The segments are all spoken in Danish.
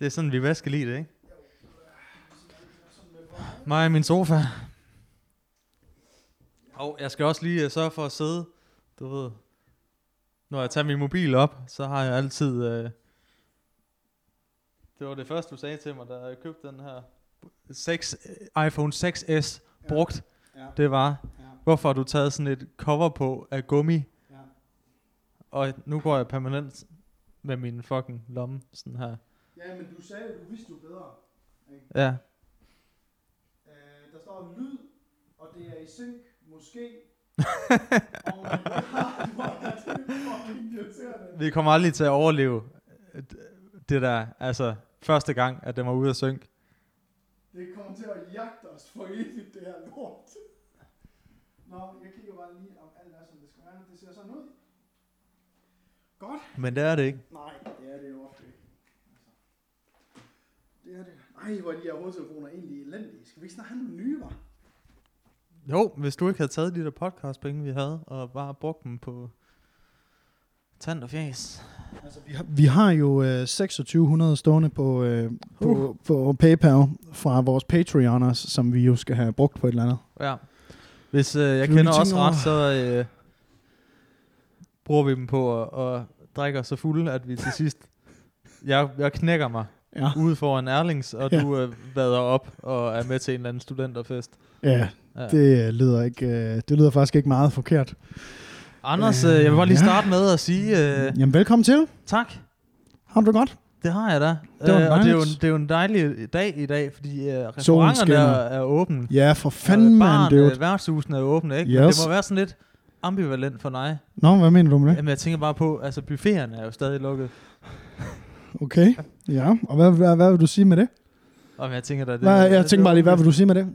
Det er sådan, vi bedst skal lide det, ikke? Mig og min sofa. Og jeg skal også lige uh, sørge for at sidde, du ved, når jeg tager min mobil op, så har jeg altid... Uh, det var det første, du sagde til mig, da jeg købte den her 6, iPhone 6s brugt. Ja. Det var, Ja. hvorfor har du taget sådan et cover på af gummi, Ja. og nu går jeg permanent med min fucking lomme, sådan her. Ja, men du sagde, du vidste jo bedre. Ikke? Ja, Øh, der står lyd, og det er i synk, måske. og vi kommer aldrig til at overleve øh, det der, altså første gang, at den var ude at synke. Det kommer til at jagte os for evigt, det her lort. Nå, jeg kigger bare lige, om alt er, som det skal være. Det ser sådan ud. Godt. Men det er det ikke. Nej, det er det jo ofte ikke. Altså, det er det. Ej, hvor er de her hovedtelefoner egentlig elendige. Skal vi ikke snart have nogle nye, var? Jo, hvis du ikke havde taget de der podcastpenge, vi havde, og bare brugt dem på tand og fjæs. Altså, vi har, vi har jo øh, 2600 stående på, øh, på, Uh. på PayPal fra vores Patreoners, som vi jo skal have brugt på et eller andet. Ja. Hvis øh, jeg du kender tænke ret, så øh, bruger vi dem på at, at drikke os så fulde, at vi til sidst... Jeg, jeg knækker mig Ja, ude foran Erlings, og Ja. du øh, vader op og er med til en eller anden studenterfest. ja Ja. det øh, lyder ikke, øh, det lyder faktisk ikke meget forkert. Anders, Øh, øh, jeg vil bare lige ja. starte med at sige øh, Jamen, velkommen til. tak. Har du det godt? Det har jeg da. Det var Øh, og det er, jo en, det er jo en dejlig dag i dag, fordi øh, restauranterne er, er åbne. Ja, for fanden, mand. Er jo... øh, værtshusene er åbne, ikke? Men Yes. det må være sådan lidt ambivalent for dig. Nå, hvad mener du med det? Jamen, jeg tænker bare på, altså buffeterne er jo stadig lukket. Okay, ja. Og hvad, hvad, hvad vil du sige med det? Og jeg tænker da, det, Hvad, jeg tænker bare lige, hvad vil du sige med det?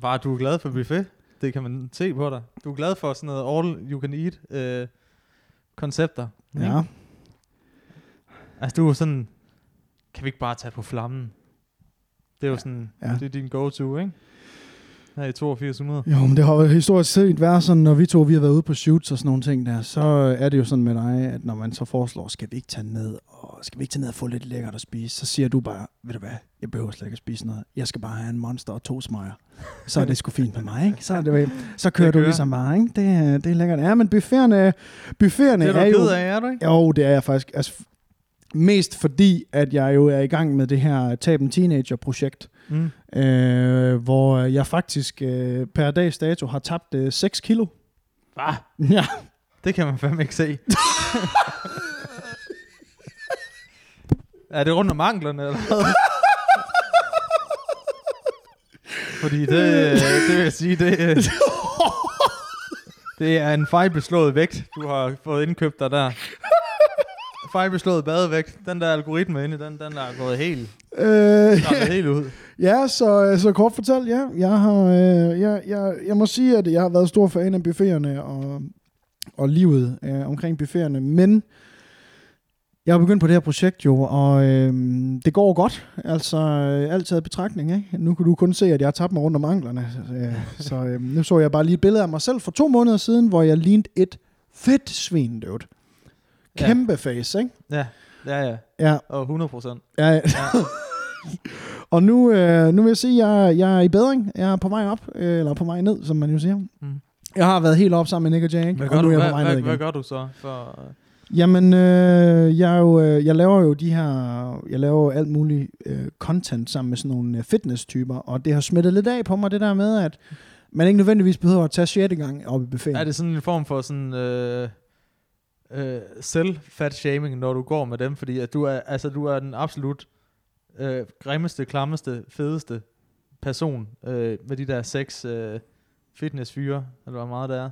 Bare, du er glad for buffet. Det kan man se på dig. Du er glad for sådan noget all you can eat øh, koncepter. ikke? Ja. Altså, du er sådan, kan vi ikke bare tage på flammen? Det er jo sådan, Ja. det er din go-to, ikke? Her i 8200. Jo, men det har jo historisk set været sådan, når vi to vi har været ude på shoots og sådan nogle ting der, så er det jo sådan med dig, at når man så foreslår, skal vi ikke tage ned, og skal vi ikke tage ned og få lidt lækkert at spise, så siger du bare, ved du hvad, jeg behøver slet ikke at spise noget. Jeg skal bare have en monster og to smøger. Så er det sgu fint med mig, ikke? Så, er det, så kører Det du ligesom bare, ikke? Det, er- det er lækkert. Ja, men buffeterne, buffeterne Det er er, jo... af, er du ikke? Jo, det er jeg faktisk. Altså, mest fordi, at jeg jo er i gang med det her Tab en Teenager-projekt, Mm. øh, hvor jeg faktisk øh, per dags dato har tabt øh, 6 kilo. Ah, Ja. det kan man fandme ikke se. er det rundt om anklerne, eller hvad? Fordi det, det vil jeg sige, det, øh, det er en fejlbeslået vægt, du har fået indkøbt dig der. Fejlbeslået badevægt. Den der algoritme inde, den, den er gået helt, Øh, startet helt ud. ja, så, så kort fortalt, ja. Jeg, har, øh, jeg, jeg, jeg må sige, at jeg har været stor fan af buffeterne og, og livet øh, omkring buffeterne, men jeg har begyndt på det her projekt jo, og øh, det går godt. Altså, øh, alt taget betragtning, ikke? Nu kan du kun se, at jeg har tabt mig rundt om anklerne. Øh, så øh, nu så jeg bare lige et billede af mig selv for to måneder siden, hvor jeg lignede et fedt svin, dude. Ja. Kæmpe face, ikke? Ja, ja, ja. Ja, Og 100 procent. ja, ja. Ja. Og nu, øh, nu vil jeg sige, at jeg, jeg er i bedring. Jeg er på vej op, øh, eller på vej ned, som man jo siger. Mm. Jeg har været helt op sammen med Nick og Jay, ikke? Hvad, og gør nu du, er jeg hvad, på vej hvad, ned hvad gør du så for... øh, Jamen, øh, jeg, jo, øh, jeg laver jo de her, jeg laver jo alt muligt øh, content sammen med sådan nogle øh, fitness-typer, og det har smittet lidt af på mig, det der med, at man ikke nødvendigvis behøver at tage 6. gang op i buffeten. Er det sådan en form for sådan øh, øh, selv-fat shaming, når du går med dem? Fordi at du er, altså, du er den absolut øh, grimmeste, klammeste, fedeste person øh, med de der seks øh, fitnessfyre, eller hvor meget det er.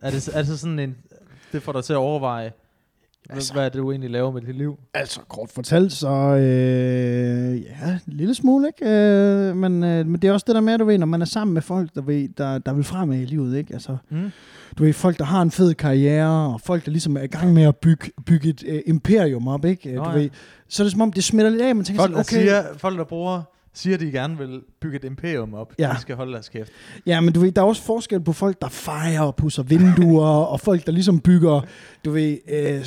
Er det, er det sådan en, det får dig til at overveje, altså, hvad er det, du egentlig laver med dit liv? Altså, kort fortalt, så øh, ja, en lille smule, ikke? Øh, men, øh, men det er også det der med, du ved, når man er sammen med folk, der, ved, der, der vil fremad i livet, ikke? Altså, Mm? du ved, folk, der har en fed karriere, og folk, der ligesom er i gang med at bygge, bygge et øh, imperium op, ikke? Nå, du ja. ved, så er det som om, det smitter lidt af, man tænker Folk, sådan, okay, siger, folk, der bruger siger, at de gerne vil bygge et imperium op. Ja. De skal holde deres kæft. Ja, men du ved, der er også forskel på folk, der fejrer og pusser vinduer, og folk, der ligesom bygger, du ved, øh,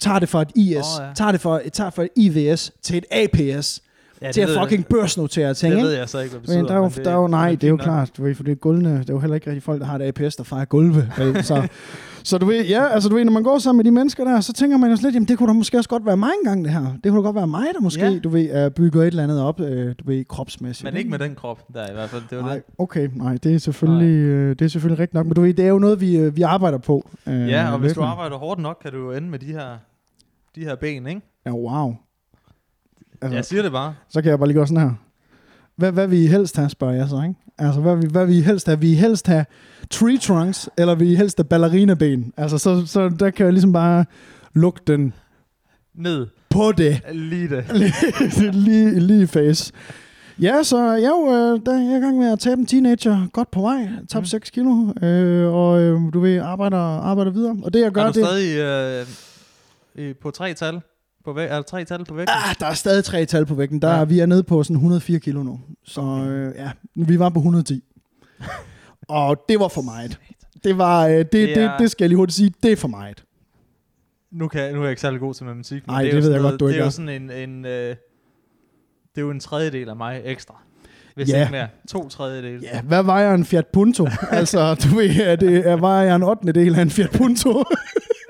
tager det fra et IS, oh, ja. tager det fra, tager fra et IVS til et APS, Ja, til at fucking børsnotere ting, Det ikke? ved jeg så ikke, hvad det betyder. Men der er jo, men der er jo nej, det er jo klart, du ved, for det er gulvene, det er jo heller ikke rigtig folk, der har et APS, der fejrer gulve. Så, så du ved, ja, altså du ved, når man går sammen med de mennesker der, så tænker man jo lidt, jamen det kunne da måske også godt være mig engang det her. Det kunne da godt være mig, der måske, Ja. du ved, uh, bygger et eller andet op, øh, du ved, kropsmæssigt. Men ikke med den krop, der i hvert fald. Det var Nej, det. okay, nej, det er selvfølgelig, øh, det er selvfølgelig rigtigt nok, men du ved, det er jo noget, vi, øh, vi arbejder på. Øh, Ja, og hvis du arbejder hårdt nok, kan du jo ende med de her, de her ben, ikke? Ja, wow. Altså, Jeg siger det bare. Så kan jeg bare lige gøre sådan her. Hvad, hvad vil I helst have, spørger jeg så, ikke? Altså, hvad, vil- hvad vil I helst have? Vil I helst have tree trunks, eller vil I helst have ballerinaben? Altså, så, så der kan jeg ligesom bare lukke den Ned. på det. Lige det. lige, lige i face. Ja, så jeg er jo øh, der, jeg er i gang med at tabe en teenager godt på vej. Tabte Mm. 6 kilo, øh, og øh, du ved, arbejder, arbejder videre. Og det jeg gør, er du det... stadig øh, på tre tal? På væg, er der tre tal på vægten? Ah, der er stadig tre tal på vægten. Der, Ja. Vi er nede på sådan 104 kilo nu. Så øh, ja, vi var på 110. og det var for meget. Det var, øh, det, det, Det det, er- det skal jeg lige hurtigt sige, det er for meget. Nu, kan, jeg- nu er jeg ikke særlig god til matematik. Nej, er det jo ved jeg godt, du Det ikke er jo er. sådan en... en øh, det er jo en tredjedel af mig ekstra. Hvis Ja. ikke mere. To tredjedele. Ja, hvad vejer en Fiat Punto? altså, du ved, er det er, vejer en 8. del af en Fiat Punto?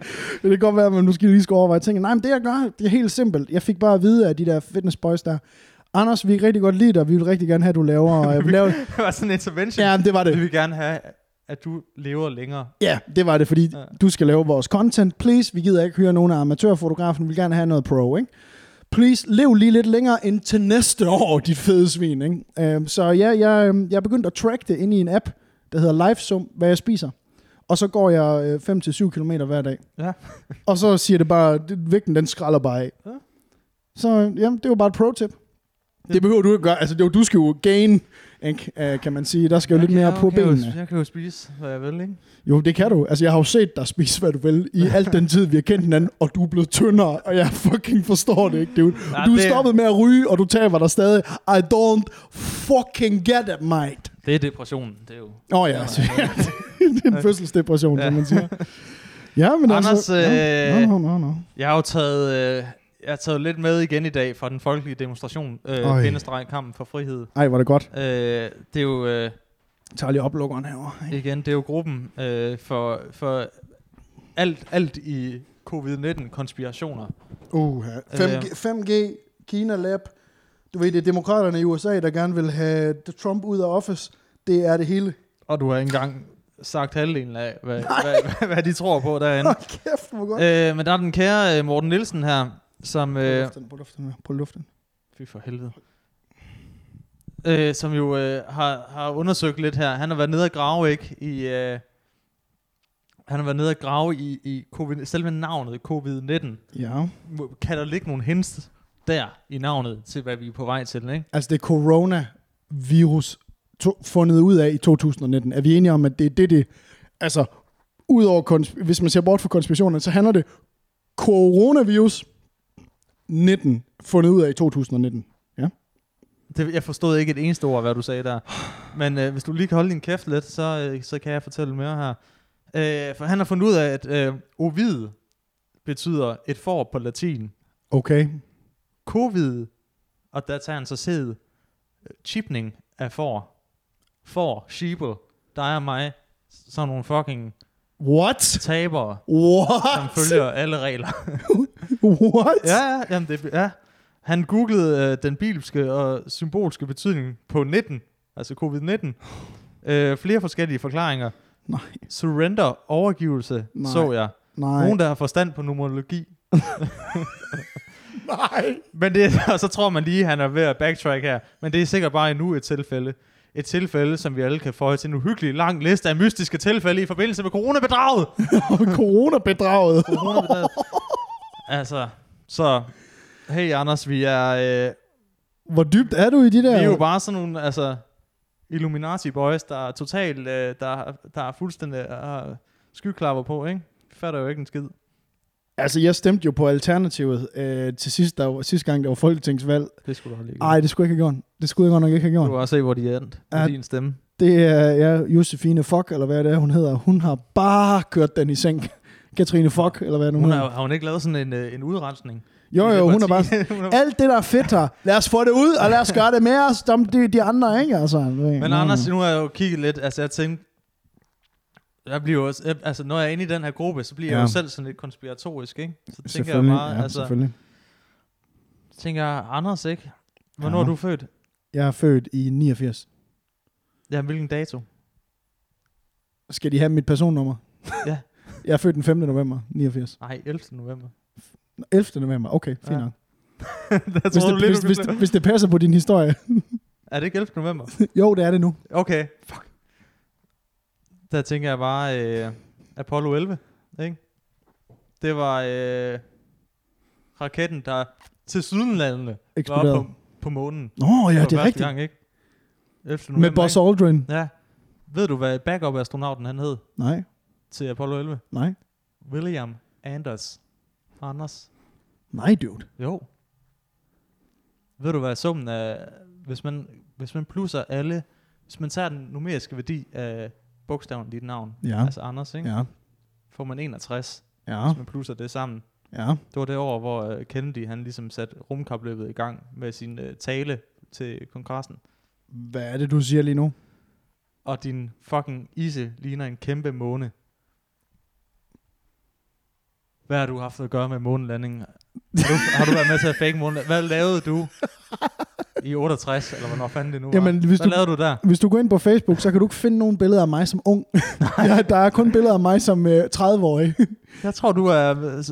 det kan godt være, at man måske lige skal overveje ting. Nej, men det jeg gør, det er helt simpelt. Jeg fik bare at vide af de der fitness boys der, Anders, vi kan rigtig godt lide dig, vi vil rigtig gerne have, at du laver... Øh, laver det var sådan en intervention. ja, det var det. Vi vil gerne have, at du lever længere. Ja, det var det, fordi Ja. du skal lave vores content. Please, vi gider ikke høre nogen af amatørfotografen. Vi vil gerne have noget pro, ikke? Please, lev lige lidt længere end til næste år, dit fede svin, ikke? Uh, så ja, jeg, øhm, jeg er begyndt at track det ind i en app, der hedder LiveSum, hvad jeg spiser. Og så går jeg 5-7 km hver dag. Ja. og så siger det bare, vægten den skralder bare af. Ja. Så jamen, det jo bare et pro-tip. Det behøver du ikke gøre. Altså, det er jo, du skal jo gain, ikke? Uh, kan man sige. Der skal jo lidt Jeg mere kan- på jeg kan jo- benene. Jeg kan jo spise, hvad jeg vil, ikke? Jo, det kan du. Altså, jeg har jo set dig spise, hvad du vil, i al den tid, vi har kendt hinanden, og du er blevet tyndere, og jeg fucking forstår det ikke, dude. Nej, du er det- stoppet med at ryge, og du taber dig stadig. I don't fucking get it, mate. Det er depressionen. Det er jo... Åh oh, ja, altså, det er en fødselsdepression, Ja. som man siger. Ja, men Anders, altså... ja. øh, Nå, nå, nå, nå. Jeg har jo taget, øh, jeg har taget lidt med igen i dag fra den folkelige demonstration. Øh, Øj. Pindestreg, kampen for frihed. Ej, var det godt. Øh, det er jo... Øh, Jeg tager lige oplukkeren herovre. ikke? igen, det er jo gruppen øh, for, for alt, alt i covid-19 konspirationer. Uh, 5G, 5G, Kina Lab. Du ved, det er demokraterne i USA, der gerne vil have Trump ud af office. Det er det hele. Og du har ikke engang sagt halvdelen af, hvad, hvad, hvad, hvad de tror på derinde. Hold kæft, hvor godt. øh, men der er den kære øh, Morten Nielsen her, som... Øh, luften, prøv luften, prøv luften. Fy for helvede. Øh, som jo øh, har, har undersøgt lidt her. Han har været nede og grave, ikke? I, øh, han har været nede og grave i, i COVID, selve navnet covid-19. Ja. Kan der ligge nogle hints der i navnet til, hvad vi er på vej til, ikke? Altså det coronavirus to, fundet ud af i 2019. Er vi enige om, at det er det, det... Altså, udover, hvis man ser bort fra konspirationen, så handler det coronavirus 19 fundet ud af i 2019. Ja. Det, jeg forstod ikke et eneste ord, hvad du sagde der. Men øh, hvis du lige kan holde din kæft lidt, så, øh, så kan jeg fortælle mere her. Øh, for han har fundet ud af, at øh, ovid betyder et får på latin. Okay. Covid, og der tager han så sæd, øh, chipning af får. For, sheeple, dig og mig, sådan nogle fucking What? tabere, som What? følger alle regler. What? ja, ja, jamen det, ja. Han googlede øh, den bibelske og symbolske betydning på 19, altså covid-19. Øh, flere forskellige forklaringer. Nej. Surrender, overgivelse, Nej. så jeg. Nej. Nogen, der har forstand på numerologi. Nej. Men det, og så tror man lige, at han er ved at backtrack her. Men det er sikkert bare endnu et tilfælde. Et tilfælde, som vi alle kan føje til en uhyggelig lang liste af mystiske tilfælde i forbindelse med coronabedraget. Coronabedraget. Coronabedraget. Altså, så... Hey Anders, vi er, øh, Hvor dybt er du i de der? vi er jo bare sådan nogle altså, Illuminati boys, der er totalt, øh, der, der er fuldstændig øh, skyklapper på, ikke? Vi fatter jo ikke en skid. Altså, jeg stemte jo på Alternativet øh, til sidst, der var, sidste gang, der var folketingsvalg. Det skulle du have lige Nej, det skulle jeg ikke have gjort. Det skulle jeg godt nok ikke have gjort. Du kan også se, hvor de er endt med Ja. din stemme. Det er ja, Josefine Fock, eller hvad det er, hun hedder. Hun har bare kørt den i seng. Katrine Fock, eller hvad nu Hun har, har hun ikke lavet sådan en, øh, en udrensning? Jo, jo, hun er bare... Alt det, der er fedt her, lad os få det ud, og lad os gøre det med os, de, de, de andre, ikke? Altså, Men Anders, nu har jeg jo kigget lidt, altså jeg tænkte, jeg bliver også, jeg- altså når jeg er inde i den her gruppe, så bliver ja. Jeg jo selv sådan lidt konspiratorisk, ikke? Så tænker jeg meget, ja, altså, selvfølgelig. tænker jeg, Anders, ikke? Hvornår Ja. er du født? Jeg er født i 89. Ja, hvilken dato? Skal de have mit personnummer? Ja. Jeg er født den 5. november 89. Nej, 11. november. 11. november, okay, fint Ja. nok. Hvis det, lidt, hvis, hvis, kan- hvis det passer på din historie. Er det ikke 11. november? jo, det er det nu. Okay. Fuck. Der tænker jeg bare øh, Apollo 11, ikke? Det var øh, raketten, der til sydenlandene var på, på månen. Nå, ja, for det er rigtigt. Gang, ikke? 11. Med november, Buzz ikke? Aldrin. Ja. Ved du, hvad backup-astronauten han hed Nej, til Apollo 11? nej. William Anders. Anders. Nej, dude. Jo. Ved du, hvad summen er, hvis man, hvis man plusser alle, hvis man tager den numeriske værdi af bogstaven i dit navn, Ja, altså Anders, ikke? ja, får man 61, ja, hvis man plusser det sammen. ja. Det var det år, hvor øh, Kennedy han ligesom satte rumkapløbet i gang med sin øh, tale til kongressen. Hvad er det, du siger lige nu? Og din fucking ise ligner en kæmpe måne. Hvad har du haft at gøre med månelandingen? Har du, har du været med til at fake månelanding? Hvad lavede du i 68, eller hvornår fanden det nu var? Jamen, hvis Hvad du- lavede du der? Hvis du går ind på Facebook, så kan du ikke finde nogen billeder af mig som ung. ja, der er kun billeder af mig som øh, 30-årig. Jeg tror, du er øh,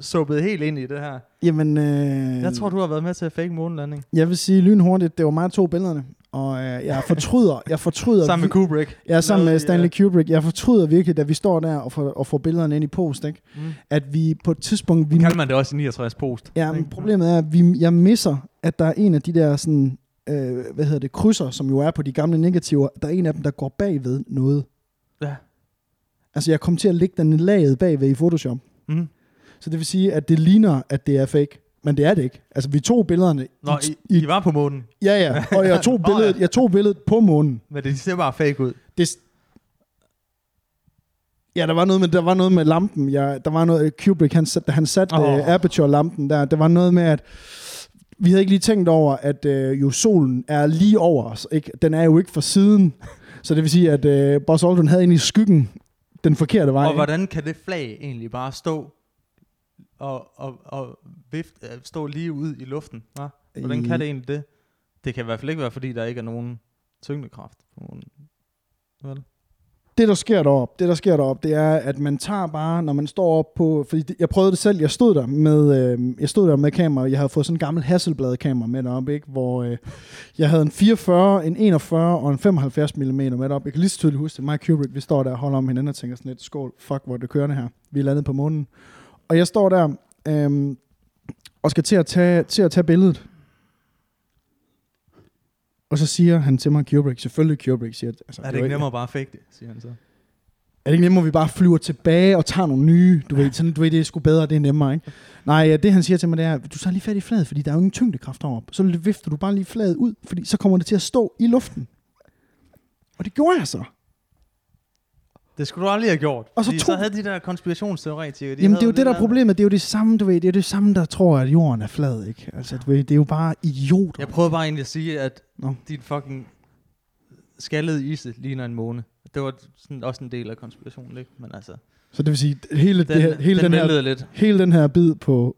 suppet helt ind i det her. Jamen, øh, Jeg tror, du har været med til at fake månelanding. jeg vil sige lynhurtigt, det var mig to billederne. Og øh, jeg fortryder, jeg fortryder... Sammen med Kubrick. Jeg er sammen med Stanley Kubrick. Jeg fortryder virkelig, da vi står der og får, og får billederne ind i post, ikke? Mm. at vi på et tidspunkt... Vi, Kalder man det også i 69 post? ja, men ikke? problemet er, at vi, jeg misser, at der er en af de der sådan, øh, hvad hedder det, krydser, som jo er på de gamle negativer, der er en af dem, der går bagved noget. Ja. Altså, jeg kom til at lægge den i laget bagved i Photoshop. Mm. Så det vil sige, at det ligner, at det er fake. Men det er det ikke. Altså, vi tog billederne... Nå, I, I var på månen, Ja, ja. Og jeg tog billedet, jeg tog billedet på månen. men det ser bare fake ud. Det, ja, der var noget med, der var noget med lampen. Ja, der var noget, Kubrick, han, sat- han satte oh. uh, aperture-lampen der, der var noget med, at vi havde ikke lige tænkt over, at uh, jo solen er lige over os. Ikke? Den er jo ikke for siden. Så det vil sige, at uh, Buzz Aldrin havde ind i skyggen den forkerte vej. Og ikke? hvordan kan det flag egentlig bare stå og, og, og vift, øh, stå lige ud i luften? Hva? Hvordan kan det egentlig det? Det kan i hvert fald ikke være, fordi der ikke er nogen tyngdekraft på månen. Vel? det, der sker deroppe, det, der sker deroppe, det er, at man tager bare, når man står op på, fordi det, jeg prøvede det selv, jeg stod der med, øh, jeg stod der med kamera, jeg havde fået sådan en gammel Hasselblad kamera med deroppe, ikke? hvor øh, jeg havde en 44, en 41 og en 75 mm med deroppe. Jeg kan lige så tydeligt huske det. Mig Kubrick, vi står der og holder om hinanden og tænker sådan lidt, skål, fuck, hvor det kørende her. Vi er landet på månen. Og jeg står der øh, og skal til at, tage, til at tage billedet. Og så siger han til mig, Kubrick, selvfølgelig Kubrick, siger, altså, Er det ikke nemmere bare at fake det, siger han så. er det ikke nemmere, at vi bare flyver tilbage og tager nogle nye? Du ved, sådan, du ved det er sgu bedre, det er nemmere, ikke? Nej, det han siger til mig, det er, du tager lige fat i fladet, fordi der er jo ingen tyngdekraft heroppe. Så vifter du bare lige fladet ud, fordi så kommer det til at stå i luften. Og det gjorde jeg så. Det skulle du aldrig have gjort. Og så tog- så havde de der konspirationsteoretikere... De Jamen, det er jo det, der er problemet. Det er jo det samme, du ved. Det er det samme, der tror, at jorden er flad, ikke? Altså, du ved, det er jo bare idioter. Jeg prøvede bare egentlig at sige, at Nå. din fucking skaldede ise ligner en måne. Det var sådan også en del af konspirationen, ikke? Men altså, Så det vil sige, hele, den, det her, hele, den, den her, lidt. hele den her bid på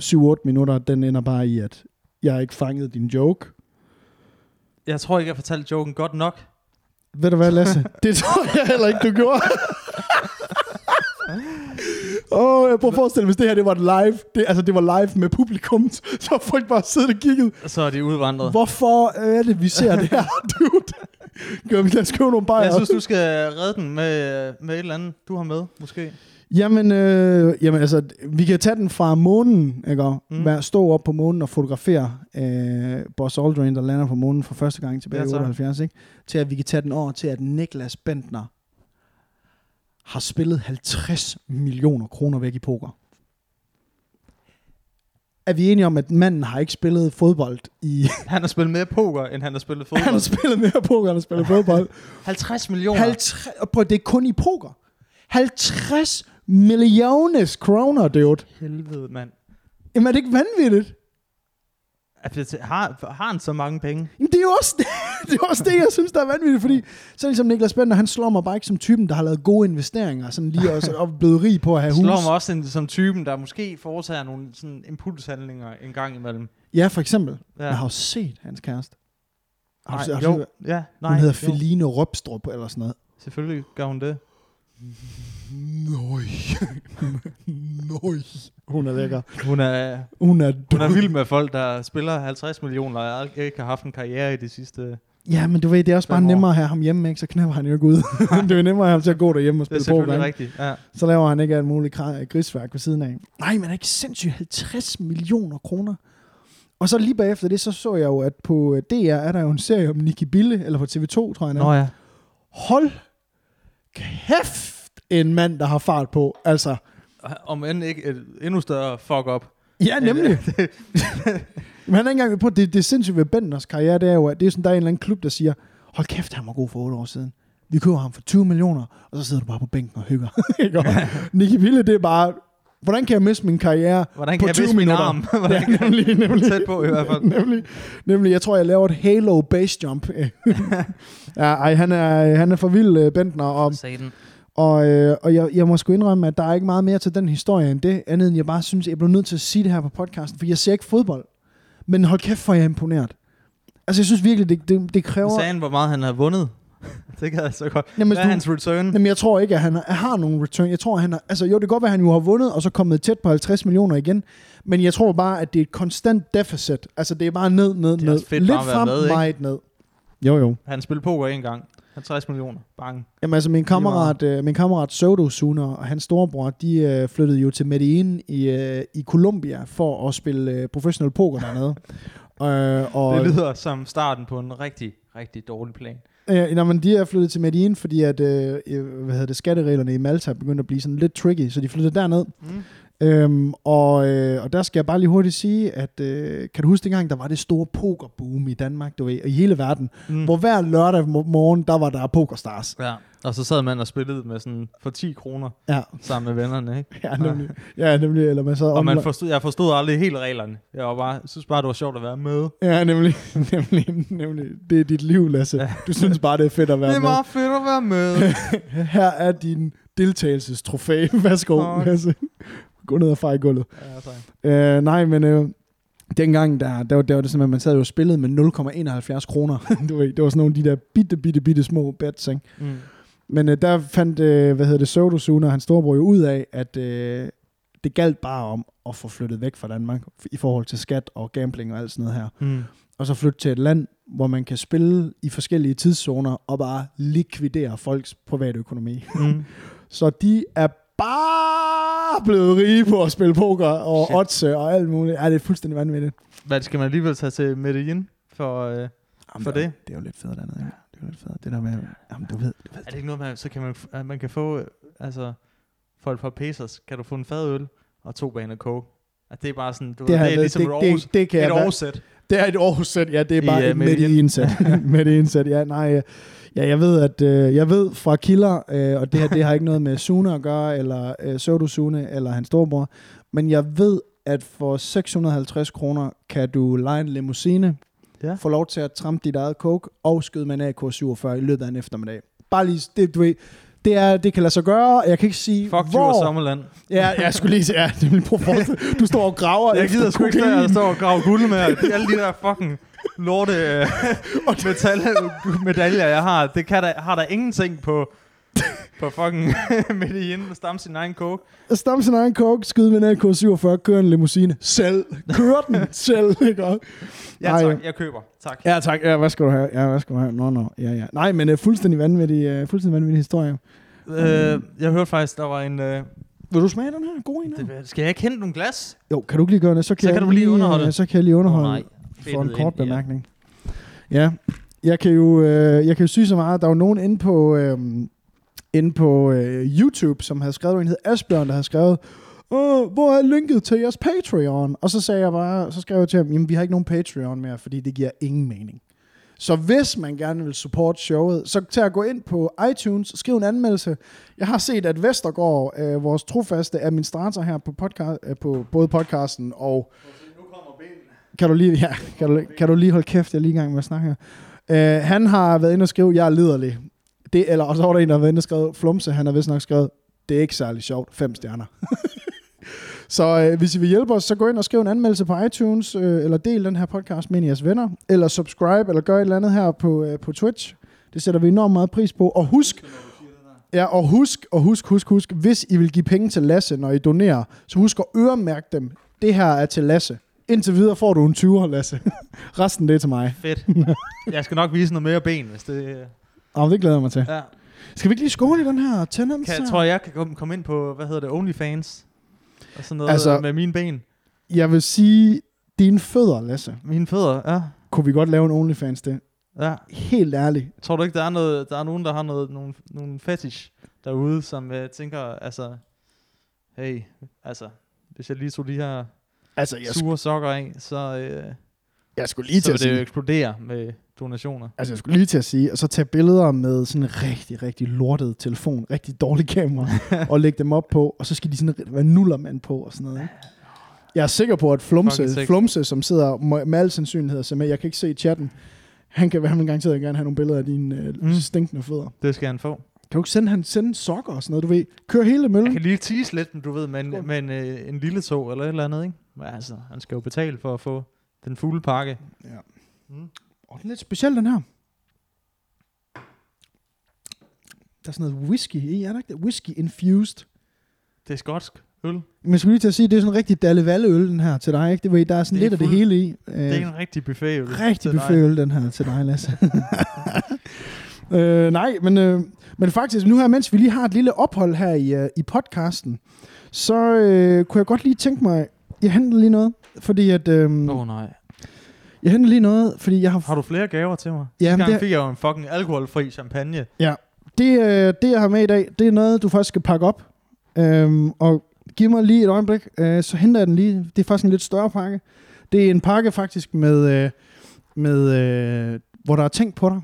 7-8 minutter, den ender bare i, at jeg ikke fanget din joke. Jeg tror ikke, jeg fortalte joken godt nok. Ved du hvad, Lasse? det tror jeg heller ikke, du gjorde. Åh, oh, jeg prøver at forestille mig, hvis det her det var live. Det, altså, det var live med publikum. Så folk bare siddet og kigget. Så er de udvandret. Hvorfor er det, vi ser det her, dude? Gør vi, lad os købe nogle bajer. Jeg synes, du skal redde den med, med et eller andet, du har med, måske. Jamen, øh, jamen, altså, vi kan tage den fra månen, ikke? Mm. Vær, stå op på månen og fotografere øh, Buzz Aldrin, der lander på månen for første gang tilbage Ja, i tak. 78, ikke? Til at vi kan tage den over til, at Niklas Bentner har spillet 50 millioner kroner væk i poker. er vi enige om, at manden har ikke spillet fodbold i... Han har spillet mere poker, end han har spillet han har fodbold. spillet mere poker, end han har spillet fodbold. 50 millioner. 50, og prøv, det er kun i poker. 50 millioner kroner, dude. Helvede, mand. Jamen er det ikke vanvittigt? Har, har han så mange penge? Jamen, det er jo også det, det, er også det jeg synes, der er vanvittigt, fordi så ligesom Niklas Bender, han slår mig bare ikke som typen, der har lavet gode investeringer, sådan lige også, og blevet rig på at have hus. Slår mig også en, som typen, der måske foretager nogle sådan impulshandlinger en gang imellem. Ja, for eksempel. Ja. Jeg har jo set hans kæreste. Har du Nej, har du jo, set- ja, nej. Hun hedder jo. Feline Røbstrup eller sådan noget. Selvfølgelig gør hun det. Nøj. Nøj. Hun er lækker. Hun er, Hun er, hun er vild med folk, der spiller 50 millioner og ikke har haft en karriere i de sidste... Ja, men du ved, det er også bare nemmere at have ham hjemme, ikke? Så knæpper han jo ikke ud. det er nemmere at have ham til at gå derhjemme og Det er spille poker. selvfølgelig ikke? rigtigt. Ja. Så laver han ikke alt muligt grisværk ved siden af. Nej, men er det ikke sindssygt 50 millioner kroner? Og så lige bagefter det, så så jeg jo, at på øh, DR er der jo en serie om Nicky Bille, eller på TV2, tror jeg. er. Nå ja. Hold kæft, en mand, der har fart på. Altså, Om end ikke et endnu større fuck-up. ja, nemlig. Men han er ikke engang på, det, det sindssygt ved Benders karriere, det er jo, at det er sådan, der er en eller anden klub, der siger, hold kæft, han var god for 8 år siden. Vi køber ham for 20 millioner, og så sidder du bare på bænken og hygger. Nicky Bille, det er bare, hvordan kan jeg miste min karriere Hvordan på kan jeg 20 miste min minutter? arm? Hvordan Ja, kan jeg nemlig, nemlig. tæt på i hvert fald? nemlig, nemlig, jeg tror, jeg laver et Halo base jump. ja, ej, han er, han er for vild, øh, Bentner, og, Satan. og, øh, og jeg, jeg må sgu indrømme, at der er ikke meget mere til den historie end det, andet end jeg bare synes, jeg blev nødt til at sige det her på podcasten, for jeg ser ikke fodbold. Men hold kæft, for jeg er imponeret. Altså, jeg synes virkelig, det, det, det kræver... Sagde han, hvor meget han har vundet? det kan jeg så godt. Jamen, Hvad er du- hans return? Jamen, jeg tror ikke, at han har, nogen return. Jeg tror, han har, altså, jo, det kan godt være, at han jo har vundet, og så kommet tæt på 50 millioner igen. Men jeg tror bare, at det er et konstant deficit. Altså, det er bare ned, ned, Det er ned. fedt Lidt at frem, med, meget ned. Jo, jo. Han spillede poker en gang. 50 millioner. Bang. Jamen altså, min kammerat, øh, min kammerat Soto Suna og hans storebror, de øh, flyttede jo til Medellin i, øh, i Colombia for at spille øh, professionel poker dernede. øh, og, Det lyder som starten på en rigtig, rigtig dårlig plan. Øh, nå, men de er flyttet til Medellin, fordi at, øh, øh, hvad hedder det, skattereglerne i Malta begyndte at blive sådan lidt tricky, så de flyttede derned. Mm. Øhm, og, øh, og der skal jeg bare lige hurtigt sige, at øh, kan du huske dengang, der var det store pokerboom i Danmark, du ved, og i hele verden, Mm. hvor hver lørdag mo- morgen, der var der pokerstars. Ja. Og så sad man og spillede med sådan for 10 kroner Ja, sammen med vennerne, ikke? ja nemlig. Ja, nemlig, eller man sad Og man forstod, jeg forstod aldrig helt reglerne. Jeg var bare, synes bare, det var sjovt at være med. Ja, nemlig, nemlig, nemlig. Det er dit liv, Lasse. Ja. Du synes bare, det er fedt at være Det er med. meget fedt at være med. Her er din deltagelsestrofæ. Værsgo, Tak. Lasse. Gå ned og fej gulvet. ja, tak. Øh, nej, men øh, dengang, der, der, var, der var det sådan, at man sad jo og spillede med 0,71 kroner. du ved, det var sådan nogle af de der bitte, bitte, bitte små bets, ikke? Mm. Men øh, der fandt, øh, hvad hedder det, Soto Suna og hans storebror jo ud af, at øh, det galt bare om at få flyttet væk fra Danmark i forhold til skat og gambling og alt sådan noget her. Mm. Og så flytte til et land, hvor man kan spille i forskellige tidszoner og bare likvidere folks private økonomi. Mm. Så de er bare blevet rige på at spille poker og Shit. odds og alt muligt. Ja, det er fuldstændig vanvittigt. Hvad skal man alligevel tage til Medellin for... Øh, Jamen, For det? det? Er jo lidt fedt andet, ikke? Det er lidt fedt. Det der med, jamen du ved, du ved. er det ikke noget med, så kan man, at man kan få, altså, for et par pesos, kan du få en fadøl og to baner coke. At det er bare sådan, du Det, ved, det er ligesom det, et, det, det, det, kan et årssæt. Det er et Aarhus-sæt, ja, det er I, bare øh, et Medellin. Medellin-sæt. Medellin-sæt, ja, nej. øh, Ja, jeg ved, at øh, jeg ved fra kilder, øh, og det her, det har ikke noget med Sune at gøre, eller øh, Soto Sune, eller hans storebror, men jeg ved, at for 650 kroner kan du lege en limousine, Ja. få lov til at trampe dit eget coke, og skyde med en AK-47 i løbet af en eftermiddag. Bare lige, det, du ved, det, er, det kan lade sig gøre, jeg kan ikke sige, Fuck hvor... og Sommerland. Ja, jeg skulle lige sige, ja, det vil prøve at Du står og graver Jeg gider sgu ikke stå kokain. og stå og grave guld med alle de der fucking lorte øh, metal, medaljer, jeg har. Det kan der, har der ingenting på, på fucking Medellin at stamme sin egen coke. Stamme sin egen coke, skyde med en AK-47, køre en limousine. Selv. Kør den selv, ikke også? Ja Nej, tak, jeg køber. Tak. Ja, tak. Ja, hvad skal du have? Ja, hvad skal du have? Nå, nå. Ja, ja. Nej, men uh, fuldstændig vanvittig, uh, fuldstændig vanvittig historie. Øh, jeg hørte faktisk, der var en... Øh, Vil du smage den her? God en her? det, skal jeg ikke hente nogle glas? Jo, kan du ikke lige gøre det? Så kan, Så jeg kan du lige underholde. øh, Så kan jeg lige underholde. Åh, nej. for en kort ind, ja. bemærkning. Ja, jeg kan jo, øh, jeg kan jo sige så meget. Der er jo nogen inde på, øh, inde på øh, YouTube, som har skrevet, en hed Asbjørn, der har skrevet, Åh, hvor er linket til jeres Patreon? Og så sagde jeg bare, så skrev jeg til ham, jamen vi har ikke nogen Patreon mere, fordi det giver ingen mening. Så hvis man gerne vil support showet, så tag at gå ind på iTunes og skriv en anmeldelse. Jeg har set, at Vestergaard, øh, vores trofaste administrator her på, podcast, øh, på både podcasten og... Kan du lige, ja, kan du, kan du lige holde kæft, jeg er lige i gang med at snakke her. Øh, han har været inde og skrive, jeg er liderlig. Det, eller, og så var der en, der havde været skrevet, Flumse, han har vist nok skrevet, det er ikke særlig sjovt, fem stjerner. Så øh, hvis I vil hjælpe os, så gå ind og skriv en anmeldelse på iTunes, øh, eller del den her podcast med jeres venner, eller subscribe, eller gør et eller andet her på, øh, på Twitch. Det sætter vi enormt meget pris på. Og husk, ja, og husk, og husk, husk, husk, hvis I vil give penge til Lasse, når I donerer, så husk at øremærke dem. Det her er til Lasse. Indtil videre får du en 20'er, Lasse. Resten det er til mig. Fedt. Jeg skal nok vise noget mere ben, hvis det... Øh, og det glæder jeg mig til. Ja. Skal vi ikke lige skåle i den her tenants? Kan, her? tror jeg, jeg kan komme- ind på, hvad hedder det, OnlyFans? Og sådan noget Altså- med mine ben. Jeg vil sige, dine fødder, Lasse. Mine fødder, ja. Kunne vi godt lave en OnlyFans det? ja. Helt ærligt. Tror du ikke, der er, noget, der er nogen, der har noget, nogle, nogle fetish derude, som øh, tænker, altså, hey, altså, hvis jeg lige tog de her Altså, jeg, sure sokker af, så, øh, jeg skulle lige så til vil at det sige... eksplodere med donationer. Altså, jeg skulle lige til at sige, og så tage billeder med sådan en rigtig, rigtig lortet telefon, rigtig dårlig kamera, og lægge dem op på, og så skal de sådan være nullermand på og sådan noget. Ikke? Jeg er sikker på, at Flumse. Flumse som sidder med al sandsynlighed så med, jeg kan ikke se chatten, han kan han vil garanteret gerne have nogle billeder af dine øh, Mm. stinkende fødder. Det skal han få. Kan du ikke sende, han sende sokker og sådan noget, du ved? Kør hele møllen. Jeg kan lige tease lidt, men du ved, med en, Skål. med en, øh, en lille tog eller et eller andet, ikke? Men altså, han skal jo betale for at få den fulde pakke. Ja. Mm. Og den er lidt speciel, den her. Der er sådan noget whisky i, er der ikke det? Whisky infused. Det er skotsk øl. Men jeg skulle lige til at sige, det er sådan en rigtig Dalle øl, den her til dig, ikke? Det ved, der er sådan Det er lidt af det fuld- hele i. Øh, Det er en rigtig buffet øl. rigtig buffetøl, den her til dig, Lasse. øh, nej, men, øh, men faktisk, nu her, mens vi lige har et lille ophold her i, øh, i podcasten, så øh, kunne jeg godt lige tænke mig, jeg henter lige noget, fordi at, øh, oh, nej. Jeg henter lige noget, fordi jeg har, Har du flere gaver til mig? Jamen, Jamen, det- gang fik jeg jo en fucking alkoholfri champagne. det, øh, det jeg har med i dag, det er noget, du faktisk skal pakke op, øh, og giv mig lige et øjeblik, øh, så henter jeg den lige, det er faktisk en lidt større pakke, det er en pakke faktisk med, øh, med øh, hvor der er tænkt på dig,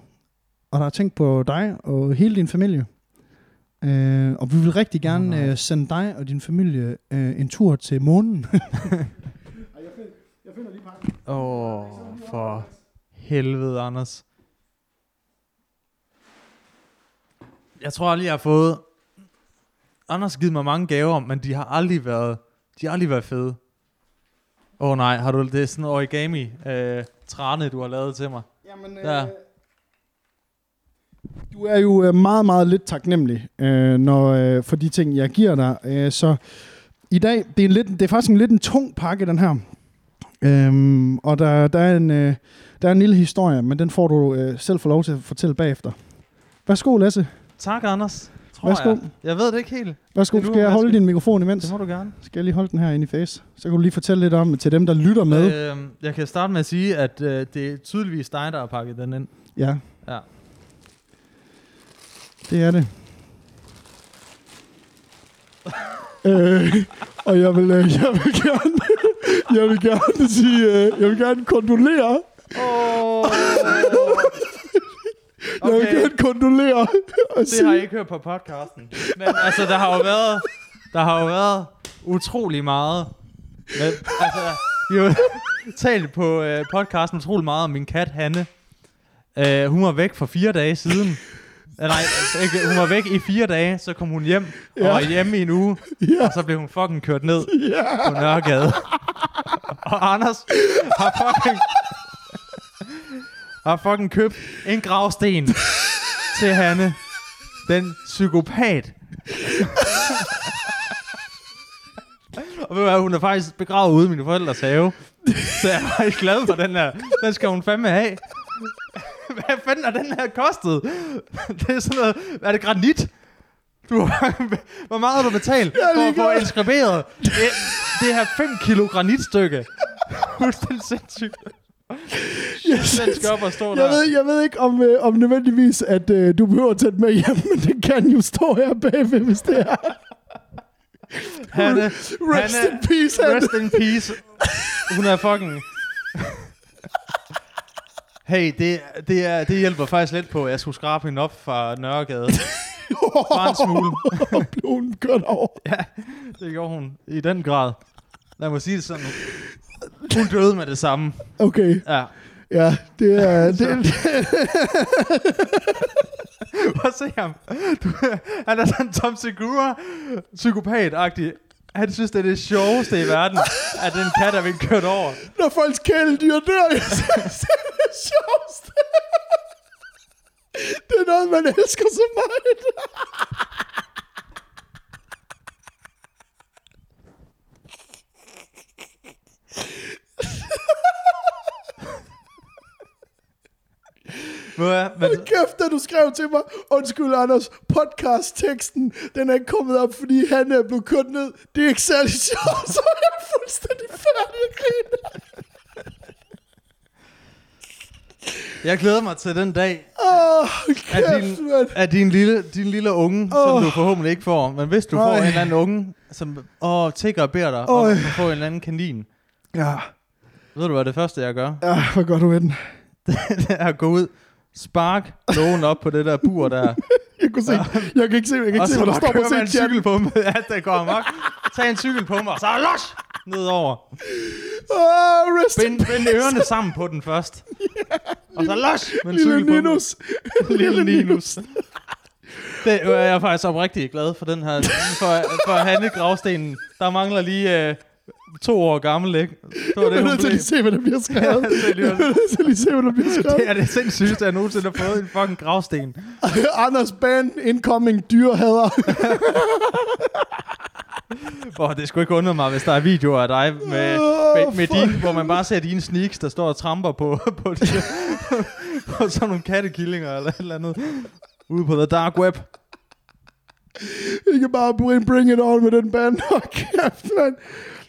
og der er tænkt på dig og hele din familie. Øh, og vi vil rigtig gerne øh, sende dig og din familie øh, en tur til månen. Åh, oh, for helvede, Anders. Jeg tror aldrig, jeg har fået... Anders har givet mig mange gaver, men de har aldrig været, de har aldrig været fede. Åh oh, nej, har du, det er sådan en origami øh, trane, du har lavet til mig. Jamen, Ja. øh, du er jo øh, meget, meget lidt taknemmelig øh, når, øh, for de ting, jeg giver dig. Øh, så i dag, det er, en lidt, det er faktisk en lidt en tung pakke, den her. Øhm, og der, der, er en, øh, der er en lille historie, men den får du øh, selv få lov til at fortælle bagefter. Værsgo, Lasse. Tak, Anders. Tror Værsgo. Jeg. jeg ved det ikke helt. Værsgo, skal jeg holde din mikrofon imens? Det må du gerne. Skal jeg lige holde den her ind i face? Så kan du lige fortælle lidt om til dem, der lytter med. Øh, jeg kan starte med at sige, at øh, det er tydeligvis dig, der har pakket den ind. Ja. Ja. Det er det. øh, og jeg vil, øh, jeg vil gerne, jeg vil gerne sige, øh, jeg vil gerne kondolere. Oh. Jeg vil Okay, gerne kondolere. Det sige, har jeg ikke hørt på podcasten. Men altså, der har jo været, der har jo været utrolig meget. Men, altså, vi har jo talt på øh, podcasten utrolig meget om min kat, Hanne. Øh, hun var væk for fire dage siden. Nej, ikke, hun var væk i fire dage, så kom hun hjem og Ja. var hjemme i en uge. Ja. Og så blev hun fucking kørt ned Ja. på Nørregade. og Anders har fucking, har fucking købt en gravsten til Hanne. Den psykopat. og ved du hvad, hun er faktisk begravet ude i mine forældres have. Så jeg er faktisk glad for den her. Den skal hun fandme have. Hvad fanden er den her kostet? Det er sådan noget... Er det granit? Du hvor meget har du betalt for at få inskriberet det, det her 5 kilo granitstykke? Fuldstændig sindssygt. Den skal op og stå Jeg der. ved, jeg ved ikke om, øh, om nødvendigvis, at øh, du behøver at tage med hjem, men det kan jo stå her bagved, hvis det er. Hanne, Rest Hanne, in peace, Hanne. Rest in peace. Hun er fucking... Hey, det, det, er, det hjælper faktisk lidt på, at jeg skulle skrabe hende op fra Nørregade. Bare en smule. Og blev hun kørt over. Ja, det gjorde hun i den grad. Lad mig sige det sådan. Hun døde med det samme. Okay, Ja. ja, det er... Det, Prøv at se ham. Du, han er sådan Tom Segura, psykopat-agtig. Han synes, det er det sjoveste i verden, at den kat er blevet kørt over. når folks kæledyr dør, jeg synes, det er det sjoveste. Det er noget, man elsker så meget. Ved du hvad? Men, Hold kæft, da du skrev til mig, undskyld Anders, podcast-teksten, den er ikke kommet op, fordi han er blevet kørt ned. Det er ikke særlig sjovt, så er jeg fuldstændig færdig at grine. jeg glæder mig til den dag, Åh, oh, at kæft, din, mand. at din, lille, din lille unge, oh. som du forhåbentlig ikke får, men hvis du får Ej. en eller anden unge, som åh, tigger og beder dig, om Øj. at få en eller anden kanin, Ja, ved du hvad det første, jeg gør? ja, hvor godt du med den. det er at gå ud, spark lågen op på det der bur der, Jeg kunne se, jeg kan ikke se, jeg kan ikke se, hvad der står på en cykel på mig. Ja, det går amok. Tag en cykel på mig, og så los nedover. Åh, rest in Bind, bind ørerne sammen på den først. Og så los med en Lille cykel på mig. Ninus. Lille Ninus. Det er jeg faktisk oprigtig glad for den her. For, for Hanne Gravstenen, der mangler lige øh, to år gammel, ikke? Det var Jeg det, er hun nødt til at se, hvad der bliver skrevet. Er lige- Jeg er nødt til at lige se, hvad der bliver skrevet. Det er det sindssygeste, jeg nogensinde har fået en fucking gravsten. Anders Band, incoming dyrehader. Hvor det skulle ikke undre mig, hvis der er videoer af dig med, med, med din, hvor man bare ser dine sneaks, der står og tramper på, på, de, på sådan nogle kattekillinger eller et eller andet. Ude på the dark web. Vi kan bare bring, bring it on med den band. Hold kæft, mand.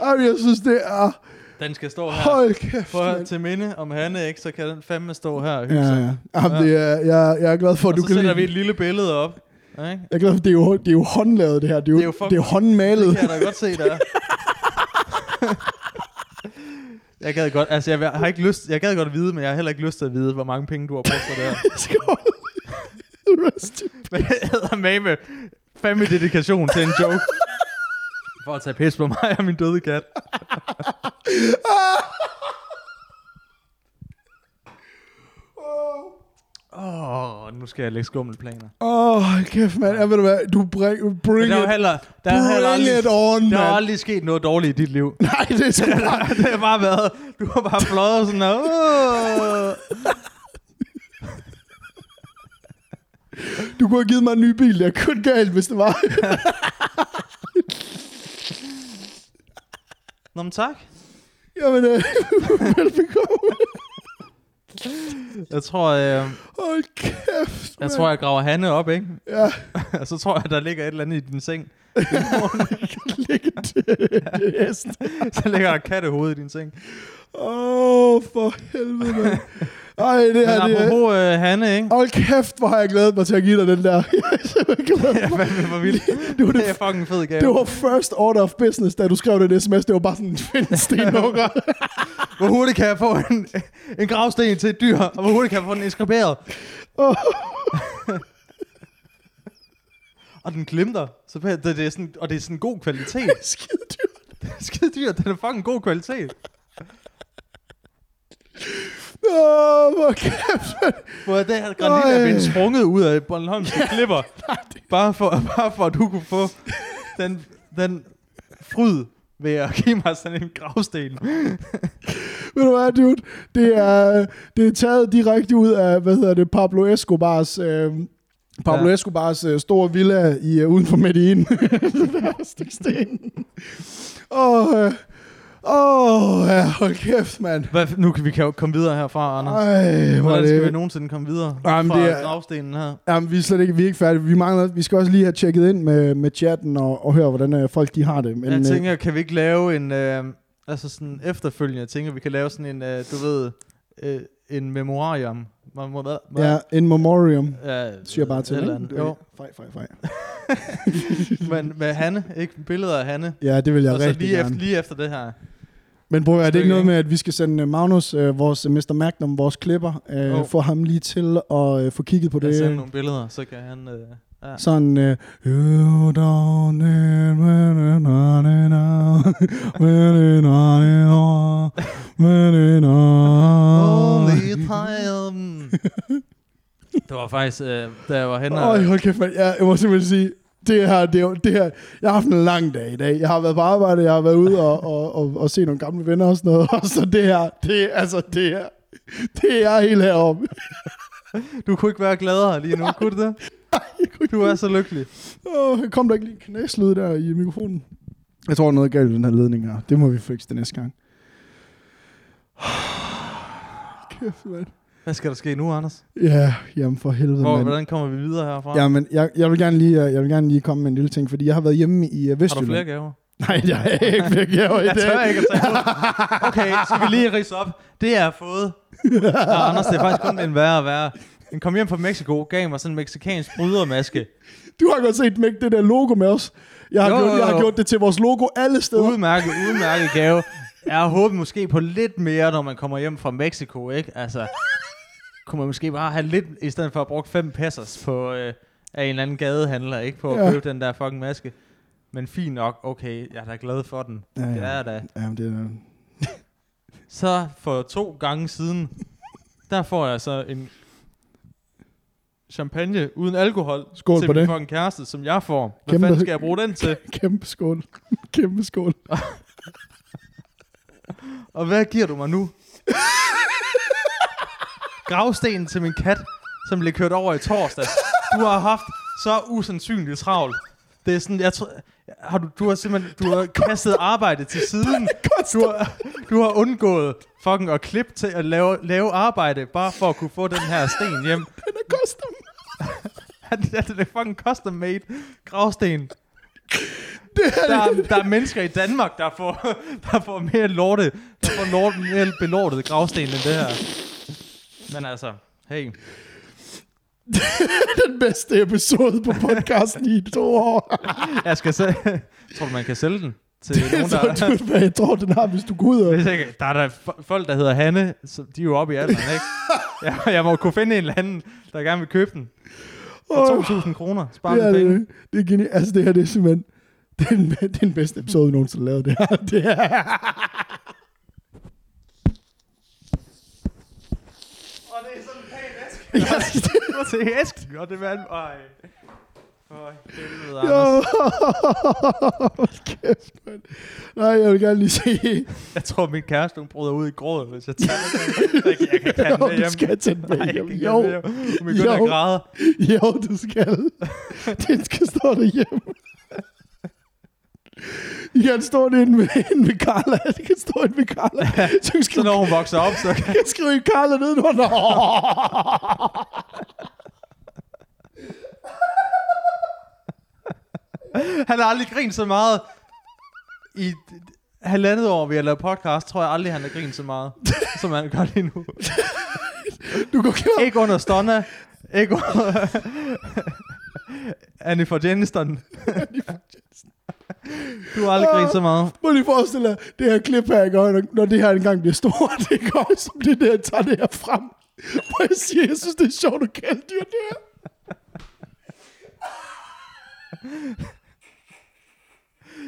Ej, jeg synes, det er... Den skal stå her. Hold kæft, For mand. til minde om Hanne, ikke, så kan den fandme stå her og hygge Ja, ja. Jamen, det er, jeg, jeg er glad for, at Og du så kan sætter lide vi et lille billede op. Ikke? Jeg er glad for, det er jo, det er jo håndlavet, det her. Det er jo, Det er jo det fuck- er jo håndmalet. Det kan jeg da godt se, der. jeg gad godt, altså jeg har ikke lyst, jeg gad godt at vide, men jeg har heller ikke lyst til at vide, hvor mange penge du har brugt på det her. Skål. Rest in med med fandme dedikation til en joke. For at tage pis på mig og min døde kat. Åh, oh, nu skal jeg lægge skummelplaner. Åh, oh, kæft, mand. Jeg ved du hvad, du bring, bring der er it, heller, der er heller bring aldrig, it on, der har aldrig sket noget dårligt i dit liv. Nej, det er sgu bare... det har bare været, du har bare fløjet sådan her. "Åh." Du kunne have givet mig en ny bil. Det er kun galt, hvis det var. Nå, men tak. Jamen, øh, velbekomme. Jeg tror, øh, Hold kæft, jeg tror, jeg graver Hanne op, ikke? Ja, Og så tror jeg, der ligger et eller andet i din seng. ligge det, det hest. Så ligger der kattehoved i din seng. Åh, oh, for helvede, mand. Ej, det Men her, det er... apropos øh, Hanne, ikke? Hold kæft, hvor har jeg glædet mig til at give dig den der. Jeg er fandme for vildt. Det var Det er det, fucking fed gave. det var first order of business, da du skrev den sms. Det var bare sådan en fin stenhugger. Hvor hurtigt kan jeg få en, en gravsten til et dyr, og hvor hurtigt kan jeg få den inskriberet? Åh, Og den glimter. Så det, det er sådan, og det er sådan god kvalitet. Skide dyrt. Skide dyr, den er fucking god kvalitet. Åh, hvor kæft. Hvor det her granit er blevet sprunget ud af Bornholmske klipper. Bare for, bare for, at du kunne få den, den fryd ved at give mig sådan en gravsten. Ved du hvad, dude? Det er, det er taget direkte ud af, hvad hedder det, Pablo Escobars... Øh, Pablo Ja. ja. Escobars øh, store villa i, øh, uden for Medellin. Der er sten. Åh, øh, åh, ja, hold kæft, mand. Hvad, nu kan vi kan jo komme videre herfra, Anders. Ej, hvor Hvordan skal vi det... nogensinde komme videre Jamen, fra det er- gravstenen her? Jamen, vi er slet ikke, vi er ikke færdige. Vi, mangler, vi skal også lige have tjekket ind med, med chatten og, og høre, hvordan øh, folk de har det. Men, Jeg øh, tænker, kan vi ikke lave en... Øh, altså sådan efterfølgende, jeg tænker, vi kan lave sådan en, øh, du ved, øh, en memoriam. Man må, hvad? ja, in memoriam, ja, siger jeg bare til. eller andet. Jo. Fej, fej, fej. Men med Hanne, ikke? Billeder af Hanne. Ja, det vil jeg og så rigtig lige gerne. efter, lige efter det her. Men bror, er det ikke noget med, at vi skal sende øh, Magnus, øh, vores Mr. Magnum, vores klipper, øh, Jo. få ham lige til at øh, få kigget på Jeg det? sender nogle billeder, så kan han... Øh, ja. Sådan, øh, you don't need me now, me now, me now. Only time. det var faktisk, øh, da jeg var henne. Øj, hold kæft, man. Jeg, jeg må simpelthen sige, det her, det, er jo- det her, jeg har haft en lang dag i dag. Jeg har været på arbejde, jeg har været ude og, og, og, og se nogle gamle venner og sådan noget. Og så det her, det altså det her, det er helt heroppe. Du kunne ikke være gladere lige nu, kunne du det? Du er så lykkelig. Åh, kom der ikke lige en knæslyd der i mikrofonen? Jeg tror, der er noget galt med den her ledning her. Det må vi fikse det næste gang. Kæft, mand. Hvad skal der ske nu, Anders? Ja, jamen for helvede, Hvor, mand. hvordan kommer vi videre herfra? Ja, men jeg, jeg, vil gerne lige, øh, jeg vil gerne lige komme med en lille ting, fordi jeg har været hjemme i uh, Har du Vestjylland. flere gaver? Nej, jeg har ikke flere gaver i Jeg dag. tør ikke at tage. Okay, skal vi lige rise op? Det jeg har fået. Ja, Anders, det er faktisk kun en værre og værre. Den kom hjem fra Mexico, gav mig sådan en meksikansk brydermaske. Du har godt set Mick, det der logo med os. Jeg har, Jo, gjort, jo, jeg har jo. gjort det til vores logo alle steder. Udmærket, udmærket gave. Jeg har håbet måske på lidt mere, når man kommer hjem fra Mexico, ikke? Altså, kunne man måske bare have lidt, i stedet for at bruge fem pesos på øh, af en eller anden gadehandler, ikke? På at Ja. købe den der fucking maske. Men fint nok, okay, jeg er da glad for den. Ja, Det ja. er jeg da. Ja, det er... Så for to gange siden, der får jeg så en champagne uden alkohol Skål til på min det. fucking kæreste, som jeg får. Hvad Kæmpe- fanden skal jeg bruge den til? Kæmpe skål. Kæmpe skål. Og hvad giver du mig nu? Gravstenen til min kat, som blev kørt over i torsdag. Du har haft så usandsynligt travlt. Det er sådan, jeg tror, har du, du har simpelthen, du har kastet arbejde til siden. Du har, du har undgået fucking at klippe til at lave, lave arbejde, bare for at kunne få den her sten hjem. Den er custom. Det er fucking custom made gravsten. Det er Der, er- der er mennesker i Danmark, der får, der får mere lorte, der får lort, mere belortet gravsten end det her. Men altså, hey. den bedste episode på podcasten i to år. Jeg skal se. Tror du, man kan sælge den? Til nogen, så, der... du, hvad jeg tror, den har, hvis du går ud og... Hvis ikke, der er der fo- folk, der hedder Hanne, så de er jo oppe i alderen, ikke? Jeg, jeg må kunne finde en eller anden, der gerne vil købe den. For 2.000 kroner. Spar det, er, penge. det, det er genialt. Altså, det her, det er simpelthen... Det er, den, det er den bedste episode, vi nogensinde lavet, det her. Det er... Og det er sådan en pæn æske. Ja, det, at se æsken, og det vand. Ej. For helvede. Anders. Hold kæft, mand. Nej, jeg vil gerne lige se... Jeg tror, min kæreste, hun bryder ud i gråd, hvis jeg tager den. Jeg, kan- jeg kan ikke Jo, du skal tage den med hjem. Jo. Hun begynder Jo. at græde. Jo, du skal. Den skal stå derhjemme. I kan stå inde ved, inde ved Carla. Det kan stå inde ved Carla. Så kan Så skrive, når hun vokser op, så kan kan skrive Carla nedenunder. Han har aldrig grint så meget. I halvandet år, vi har lavet podcast, tror jeg aldrig, han har grint så meget, som han gør lige nu. Du går klar. Ikke under Stonna. Ikke under... Annie for Jeniston. Du har aldrig grint så meget. Må lige forestille dig, det her klip her, ikke? Når- det her engang bliver stort, det går som det der, tager det her frem. Hvor jeg siger, jeg synes, det er sjovt at kalde dyr det her.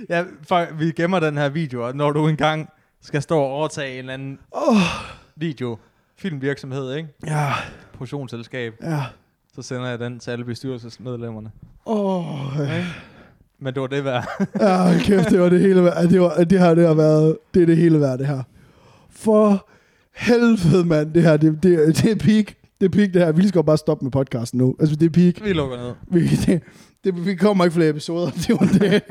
Ja, for, vi gemmer den her video, og når du engang skal stå og overtage en eller anden Åh, video, filmvirksomhed, ikke? ja, Produktionsselskab, ja. så sender jeg den til alle bestyrelsesmedlemmerne. Åh, Ikke? Men det var det værd. ja, kæft, det var det hele værd. Det, var, det her, det har været, det er det hele værd, det her. For helvede, mand, det her, det, det, det er peak. Det er peak, det her. Vi skal bare stoppe med podcasten nu. Altså, det er peak. vi lukker ned. Vi, det, det, vi kommer ikke flere episoder. Det var det.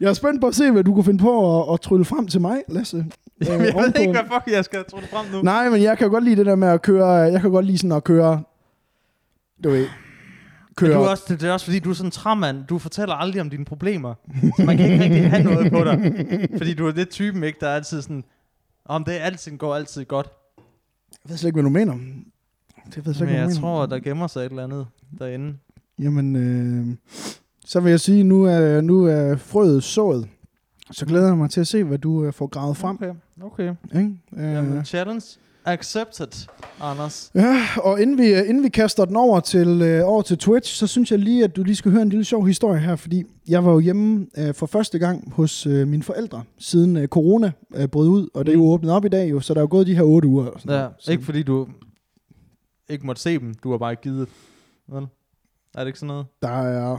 jeg er spændt på at se, hvad du kunne finde på at, at trylle frem til mig, Lasse. Øh, jeg ved ovenpå- ikke, hvad fuck jeg skal det frem nu. Nej, men jeg kan godt lide det der med at køre, jeg kan godt lide sådan at køre, du ved, Men køre, du er også, det, er også fordi, du er sådan en træmand. Du fortæller aldrig om dine problemer. Så man kan ikke rigtig have noget på dig. Fordi du er det typen, ikke, der er altid sådan, om det altid går altid godt. jeg ved slet ikke, hvad du mener. Det ved jeg Men jeg mener. tror, der gemmer sig et eller andet derinde. Jamen, øh, så vil jeg sige, nu er, nu er frøet sået. Så glæder jeg mig til at se, hvad du øh, får gravet frem. Okay, okay. Ikke? Øh, Jamen, challenge accepted, Anders. Ja, og inden vi, inden vi kaster den over til, øh, over til Twitch, så synes jeg lige, at du lige skal høre en lille sjov historie her, fordi jeg var jo hjemme øh, for første gang hos øh, mine forældre, siden øh, corona øh, brød ud, og det er jo åbnet op i dag jo, så der er jo gået de her otte uger. Og sådan Ja, noget. så ikke fordi du ikke måtte se dem, du har bare ikke givet. Vel? Er det ikke sådan noget? Der er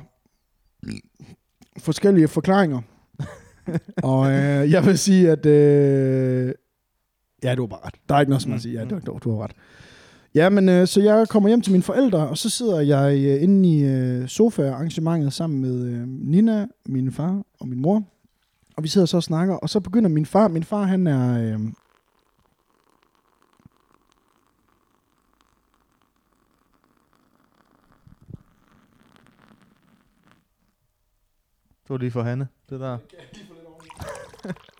forskellige forklaringer, og øh, jeg vil sige, at øh, ja, du har bare ret. Der er ikke noget, som man Mm, siger. Ja, mm. du, du, du har ret. Ja, men øh, så jeg kommer hjem til mine forældre, og så sidder jeg øh, inde i øh, sofa-arrangementet sammen med øh, Nina, min far og min mor. Og vi sidder så og snakker, og så begynder min far, min far han er... Øh, Det var lige for Hanne, det der.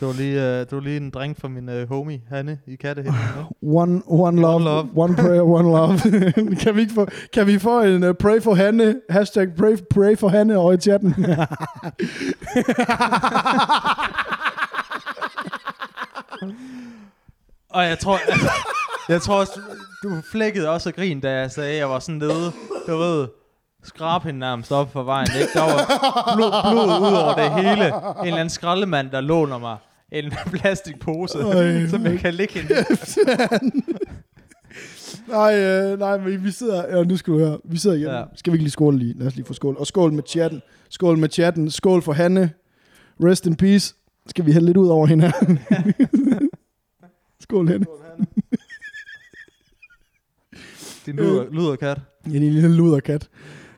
Det var lige, uh, det var lige en drink fra min uh, homie, Hanne, i kattehænden. one, one love, one love. one prayer, one love. kan, vi ikke få, kan vi få en uh, pray for Hanne, hashtag pray, pray for Hanne over i chatten? Og jeg tror, jeg, jeg tror også, du flækkede også og grin, da jeg sagde, at jeg var sådan nede, du ved, skrab hende nærmest op for vejen. Ikke? Der var blod, blod ud over det hele. En eller anden skraldemand, der låner mig en plastikpose, Øj. som jeg kan lægge hende. nej, øh, nej, men vi sidder, ja, nu skal du høre, vi sidder hjemme. Ja. Skal vi ikke lige skåle lige? Lad os lige få skål. Og skål med chatten. Skål med chatten. Skål for Hanne. Rest in peace. Skal vi hælde lidt ud over hende her? skål, Hanne. Din luder, luderkat. Ja, det er en lille luderkat.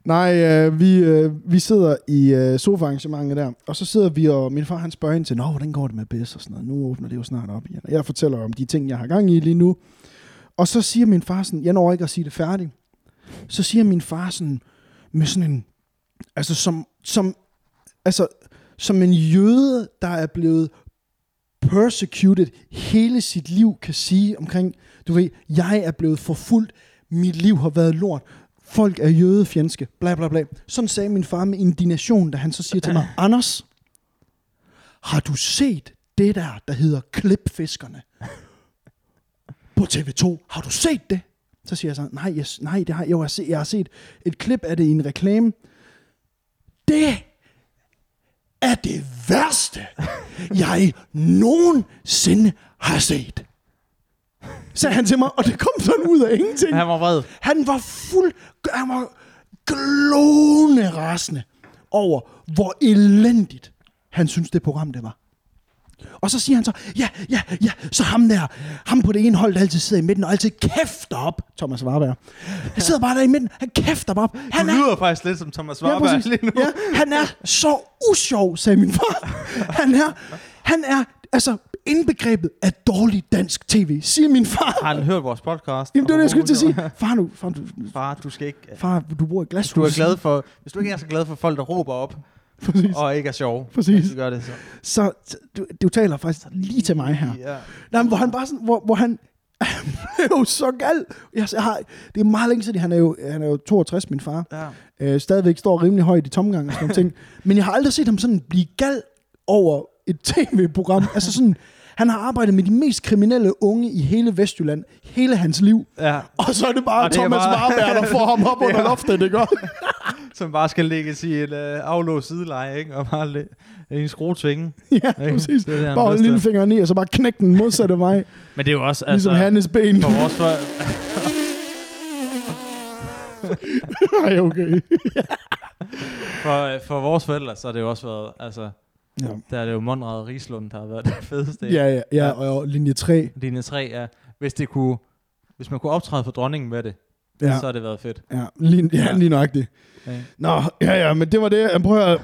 Nej, øh, vi, øh, vi sidder i øh, sofaarrangementet der, og så sidder vi, og min far han spørger ind til, Nå, hvordan går det med BS og sådan noget? Nu åbner det jo snart op igen. Og jeg fortæller om de ting, jeg har gang i lige nu. Og så siger min far sådan, jeg når ikke at sige det færdigt. Så siger min far sådan, med sådan en, altså som, som, altså, som en jøde, der er blevet persecuted hele sit liv, kan sige omkring, du ved, jeg er blevet forfulgt, mit liv har været lort, folk er jødefjendske, bla bla bla. Sådan sagde min far med indignation, da han så siger til mig, Anders, har du set det der, der hedder klipfiskerne på TV2? Har du set det? Så siger jeg så, nej, yes, nej det har, jeg, har set, jeg har set et klip af det i en reklame. Det er det værste, jeg nogensinde har set. Sagde han til mig, og det kom sådan ud af ingenting. Han var vred. Han var fuld, han var glående rasende over, hvor elendigt han synes, det program det var. Og så siger han så, ja, ja, ja, så ham der, ham på det ene hold, der altid sidder i midten og altid kæfter op, Thomas Warberg. Han sidder bare der i midten, han kæfter bare op. Han Du er lyder faktisk lidt som Thomas Ja, Warberg præcis. lige nu. Ja, han er så usjov, sagde min far. Han er, han er altså indbegrebet af dårlig dansk tv, siger min far. Har han hørt vores podcast? Jamen, det var det, jeg skulle til at sige. Far, nu, far, du, Far, du skal ikke... far, du bor i glashus. Du er glad for, hvis du ikke er så glad for folk, der råber op, Præcis. og ikke er sjove, Præcis. så gør det så. Så du, du taler faktisk lige til mig her. Ja. Nej, men hvor han bare sådan, hvor, hvor han, han blev så gal. Jeg, jeg har, det er meget længe siden, han er jo, han er jo 62, min far. ja. øh, stadigvæk står rimelig højt i tomgang og sådan nogle ting. Men jeg har aldrig set ham sådan blive gal over et tv-program. altså sådan, han har arbejdet med de mest kriminelle unge i hele Vestjylland, hele hans liv. ja. Og så er det bare Og det Thomas bare- Warberg, der får ham op under loftet, det gør. Som bare skal lægges i et øh, aflåst sideleje, ikke? Og bare læ- en skruetvinge. ja, Ikke? præcis. Det er Bare har en lyst lille til. finger ned, og så bare knække den modsatte vej, Men det er jo også, ligesom altså, Hannes ben. for vores for, Nej, okay. for, for vores forældre, så har det jo også været, altså, Ja. der er det jo Monrad og Rislund, der har været det fedeste. Ja, ja, ja, og linje 3. Linje 3 er, hvis det kunne, hvis man kunne optræde for dronningen med det, Ja, ja. så har det været fedt. ja, lige, ja, Ja. lige nøjagtigt. Ja. Nå, ja, ja, men det var det. Jeg prøver at-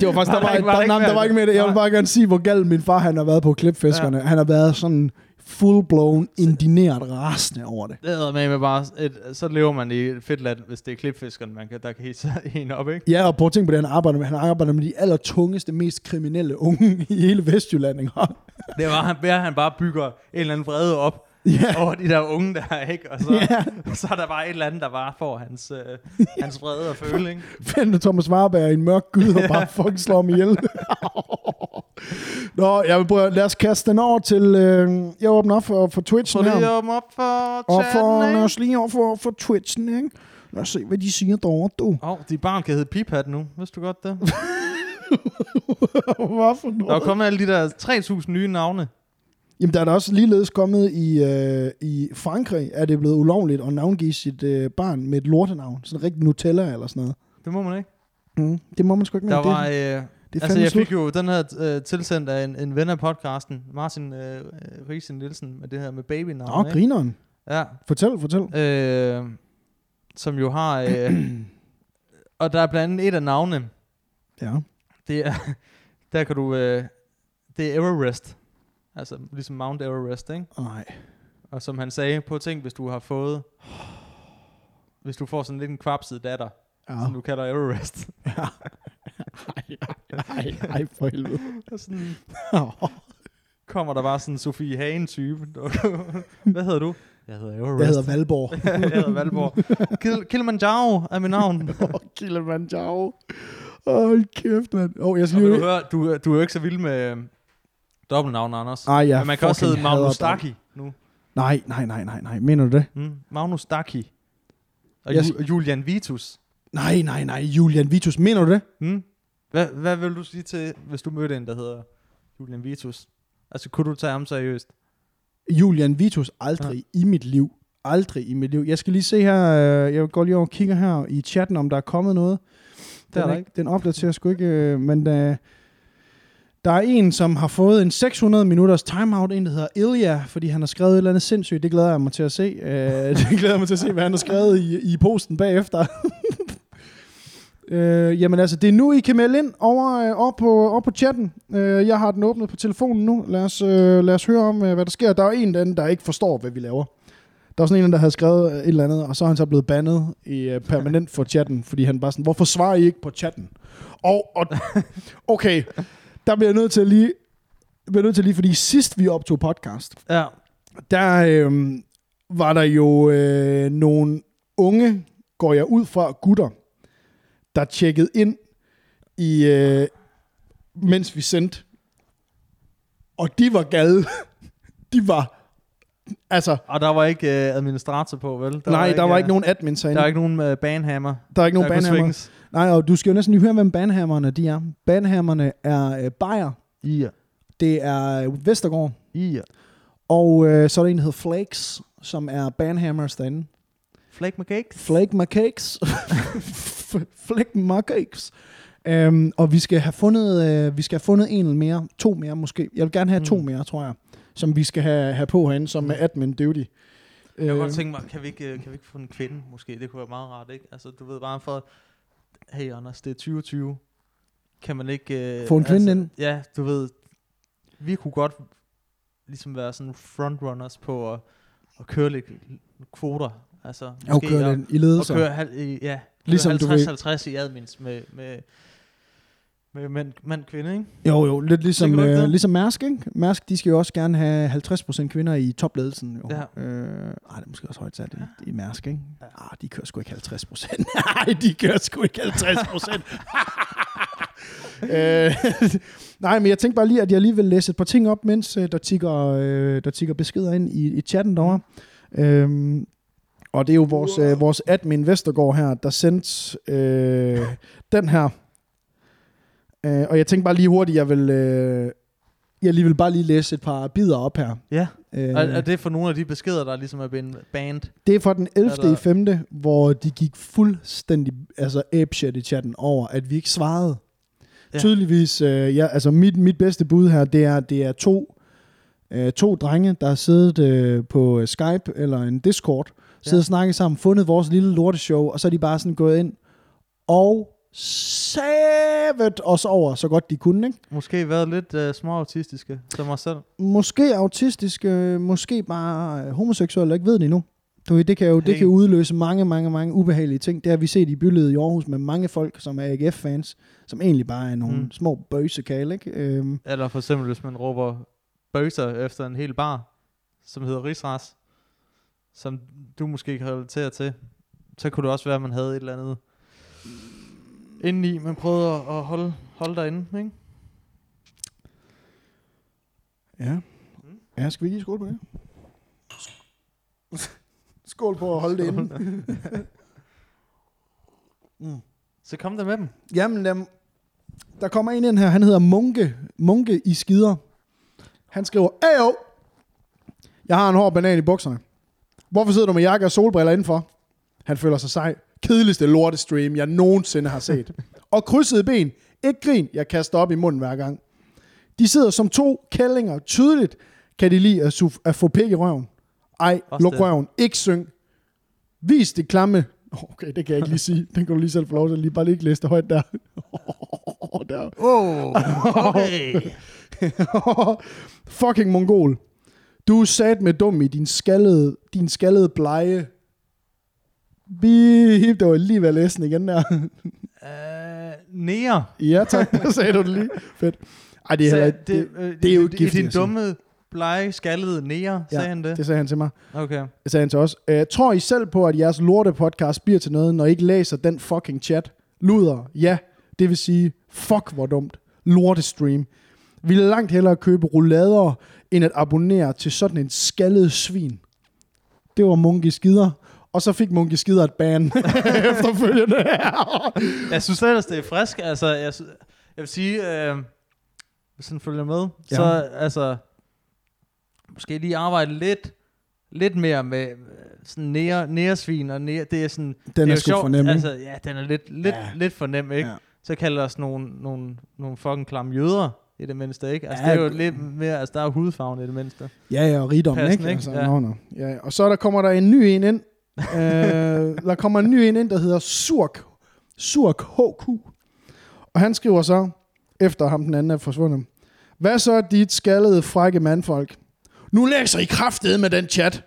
Det var faktisk, Var der der var, ikke- var der, der der mere? var ikke med det. Jeg vil bare gerne sige, hvor gal min far han har været på klipfiskerne. Ja. Han har været sådan full-blown, indineret rasende over det. Det er med, bare, et, så lever man i et fedt land, hvis det er klipfiskeren, man kan, der kan hisse en op, ikke? Ja, og prøv at tænke på det, han arbejder med. Han arbejder med de allertungeste, mest kriminelle unge i hele Vestjylland. Ikke? Det var, han, at han bare bygger en eller anden vrede op, Ja. over de der unge der, ikke? Og så, Ja. så er der bare et eller andet, der bare får hans, øh, hans vrede og føle, ikke? Finder Thomas Warberg i en mørk gyd og bare fucking slår ham ihjel. Nå, jeg vil prøve, lad os kaste den over til, øh, jeg åbner op for, for Twitchen her. lige åbne op for Og for, lad os lige over for, for Twitchen, ikke? Lad os se, hvad de siger derovre, du. Åh, oh, dit barn kan hedde Piphat nu. Vidste du godt det? Hvad for Der er noget? kommet alle de der 3.000 nye navne. Jamen, der er da også ligeledes kommet i, øh, i Frankrig, er det blevet ulovligt at navngive sit øh, barn med et lortenavn. Sådan rigtig Nutella eller sådan noget. Det må man ikke. Mm. Det må man sgu ikke Der mere. var, øh, det er altså jeg slut. fik jo den her øh, tilsendt af en, en ven af podcasten, Martin øh, Riesin Nielsen, med det her med babynavn. Åh, ikke? grineren. Ja, Fortæl, fortæl. øh, som jo har... Øh, og der er blandt andet et af navnene, Ja. det er, der kan du... Øh, det er Everest. Altså ligesom Mount Everest, ikke? Nej. Og som han sagde, på ting, hvis du har fået... Hvis du får sådan lidt en kvapset datter, Ja. ja. som du kalder Everest. ja. Ej, ej, for helvede. Og sådan kommer der bare sådan en Sofie Hagen-type. Hvad hedder du? Jeg hedder Everest. Jeg hedder Valborg. jeg hedder Valborg. Kil- Kilimanjaro er mit navn. Åh, Kilimanjaro. Hold kæft, mand. Åh, jeg skal du, høre, du, du er jo ikke så vild med øh, dobbeltnavn, Anders. Ej, jeg Men man kan også hedde Magnus. Daki nu. Nej, nej, nej, nej, nej. Mener du det? Mm, Magnus Daki. Og Jeg Ju- og Julian Vitus. Nej, nej, nej. Julian Vitus. Mener du det? Mm. Hvad, hvad vil du sige til, hvis du mødte en, der hedder Julian Vitus? Altså, kunne du tage ham seriøst? Julian Vitus aldrig ja. i mit liv. Aldrig i mit liv. Jeg skal lige se her. øh, Jeg går lige over og kigger her i chatten, om der er kommet noget. Det er den, der er ikke. Den opdaterer sgu ikke. øh, Men øh, der er en, som har fået en 600 minutters timeout. En, der hedder Ilja, fordi han har skrevet et eller andet sindssygt. Det glæder jeg mig til at se. Øh, det glæder jeg mig til at se, hvad han har skrevet i, i posten bagefter. Øh, jamen altså, det er nu, I kan melde ind over, øh, over, på, over på chatten. Øh, jeg har den åbnet på telefonen nu. Lad os, øh, lad os høre om, øh, hvad der sker. Der er en den, der ikke forstår, hvad vi laver. Der var sådan en, der havde skrevet øh, et eller andet, og så er han så blevet bandet i, øh, permanent for chatten, fordi han bare sådan, hvorfor svarer I ikke på chatten? Og, og okay, der bliver jeg nødt til at lige, bliver nødt til lige, fordi sidst vi optog podcast, Ja. der øh, var der jo øh, nogle unge, går jeg ud fra, gutter, der tjekkede ind, i, øh, mens vi sendte. Og de var gade. De var, altså, Og der var ikke øh, administrator på, vel? Der nej, der var øh, ikke nogen admins Der herinde. er ikke nogen øh, banhammer. Der er ikke nogen der banhammer. Nej, og du skal jo næsten lige høre, hvem banhammerne de er. Banhammerne er øh, Bayer, Ja. det er øh, Vestergaard, Ja. og øh, så er der en, der hedder Flakes, som er banhammers derinde. Flake med cakes. Flake my cakes. My cakes. Um, og vi skal have fundet, øh, vi skal have fundet en eller mere, to mere måske. Jeg vil gerne have mm. to Mm. mere, tror jeg, som vi skal have, have på herinde, som er admin duty. Jeg kunne Øh, godt tænke mig, kan vi, ikke, øh, kan vi ikke få en kvinde måske? Det kunne være meget rart, ikke? Altså, du ved bare for, hey Anders, det er 2020. Kan man ikke... Øh, Få en kvinde altså, ind? Ja, du ved, vi kunne godt ligesom være sådan frontrunners på at, at køre lidt kvoter. Altså, og køre at, den i at ledelse. køre, halv, i- ja, Ligesom ligesom du ved- 50-50 i admins med, med, med mand, mand kvinde, ikke? Jo, jo, lidt ligesom, øh, ligesom Mærsk, ikke? Mærsk, de skal jo også gerne have 50% kvinder i topledelsen. Jo. Ja. Øh, ej, det er måske også højt sat i, i Mærsk, ikke? Ja. Ah, de kører sgu ikke 50%. Nej, de kører sgu ikke 50%. øh, nej, men jeg tænkte bare lige, at jeg lige vil læse et par ting op, mens øh, der tigger, øh, der tigger beskeder ind i, i chatten derovre. Øhm, og det er jo vores, øh, vores admin Vestergaard her, der sendte øh, den her. Øh, og jeg tænkte bare lige hurtigt, jeg vil, øh, jeg lige vil bare lige læse et par bidder op her. Ja. Øh, Er, er det for nogle af de beskeder, der ligesom er blevet banned? det er fra den 11. Er der- i 5., hvor de gik fuldstændig altså apeshit i chatten over, at vi ikke svarede. Ja. Tydeligvis, øh, ja, altså mit, mit bedste bud her, det er, det er to, øh, to drenge, der har siddet øh, på Skype eller en Discord, siddet Ja. og snakket sammen, fundet vores lille lorteshow, og så er de bare sådan gået ind og savet os over, så godt de kunne, ikke? Måske været lidt uh, små autistiske, som mig selv. Måske autistiske, måske bare øh, homoseksuelle, ikke ved det endnu. Du ved, det kan jo det kan udløse mange, mange, mange ubehagelige ting. Det har vi set i byldet i Aarhus med mange folk, som er AGF-fans, som egentlig bare er nogle. Mm. små bøsekale, ikke? Øhm, Eller for eksempel, hvis man råber bøser efter en hel bar. som hedder Rigsras, som du måske kan relatere til. Så kunne det også være, at man havde et eller andet indeni, man prøvede at at holde, holde derinde, ikke? Ja. Ja, skal vi lige skåle på det? Skål på at holde det inde. mm. Så kom der med dem. Jamen, dem, der kommer en ind her, han hedder Munke, Munke i skider. Han skriver, Ayo, jeg har en hård banan i bukserne. Hvorfor sidder du med jakke og solbriller indenfor? Han føler sig sej. Kedeligste lortestream, jeg nogensinde har set. og krydsede ben. Ikke grin, jeg kaster op i munden hver gang. De sidder som to kællinger. Tydeligt kan de lide at, suf- at få pik i røven. Ej, Også luk det. røven. Ikke syng. Vis det klamme. Okay, det kan jeg ikke lige sige. Den kan du lige selv få lov til. Lige bare lige ikke læse det højt der. der. Oh, okay. Fucking mongol. Du er sat med dum i din skaldede, din skaldede blege. Bip, det var lige ved at læse den igen der. uh, Nea. ja, tak. Der sagde du det lige. Fedt. Ej, det er, heller, det, det, øh, det er jo det, giftigt Din at sige. dumme, blege, skaldede Nea, sagde han det? det sagde han til mig. Okay. Det sagde han til os. Øh, tror I selv på, at jeres lorte podcast bliver til noget, når I ikke læser den fucking chat? Luder, ja. Det vil sige, fuck hvor dumt. Lorte stream. Vi vil langt hellere købe roulader, end at abonnere til sådan en skaldet svin. Det var Munke Skider. Og så fik Munke Skider et ban efterfølgende. Jeg synes ellers, det er frisk. Altså, jeg, jeg vil sige, øh, hvis han følger med, Ja. så altså, måske lige arbejde lidt, lidt mere med øh, sådan nære, næresvin, og nære, det er sådan, det Den er, jo sgu for nem, altså, ja, den er lidt, lidt, Ja. lidt for nem, ikke? Ja. Så kalder os nogle, nogle, nogle fucking klamme jøder, i det mindste, ikke? Altså, Ja, det er jo lidt mere, altså, der er hudfarven i det mindste. Ja, ja, og rigdom, Passende, ikke? ikke? Altså, Ja. Nå, nå. Ja, og så der kommer der en ny en ind. øh, der kommer en ny en ind, der hedder Surk. Surk HQ. Og han skriver så, efter ham den anden er forsvundet. Hvad så dit skaldede, frække mandfolk? Nu læser I kraftet med den chat.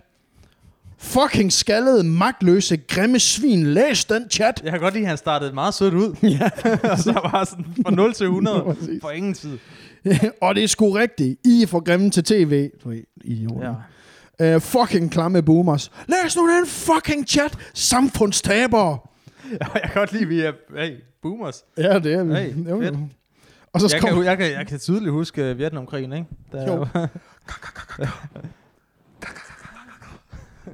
Fucking skaldede, magtløse, grimme svin. Læs den chat. Jeg kan godt lide, at han startede meget sødt ud. Ja. og så var sådan fra 0 til 100 Præcis. for ingen tid. og det er sgu rigtigt. I er for grimme til tv. Er idioter. Ja. Uh, fucking klamme boomers. Læs nu den fucking chat. Samfundstaber. Og jeg kan godt lide, at vi er hey, boomers. Ja, det er vi. Hey, Jo, fedt. Og så Jeg kom, kan, jeg, kan, jeg kan tydeligt huske uh, Vietnamkrigen, ikke? Der, Jo.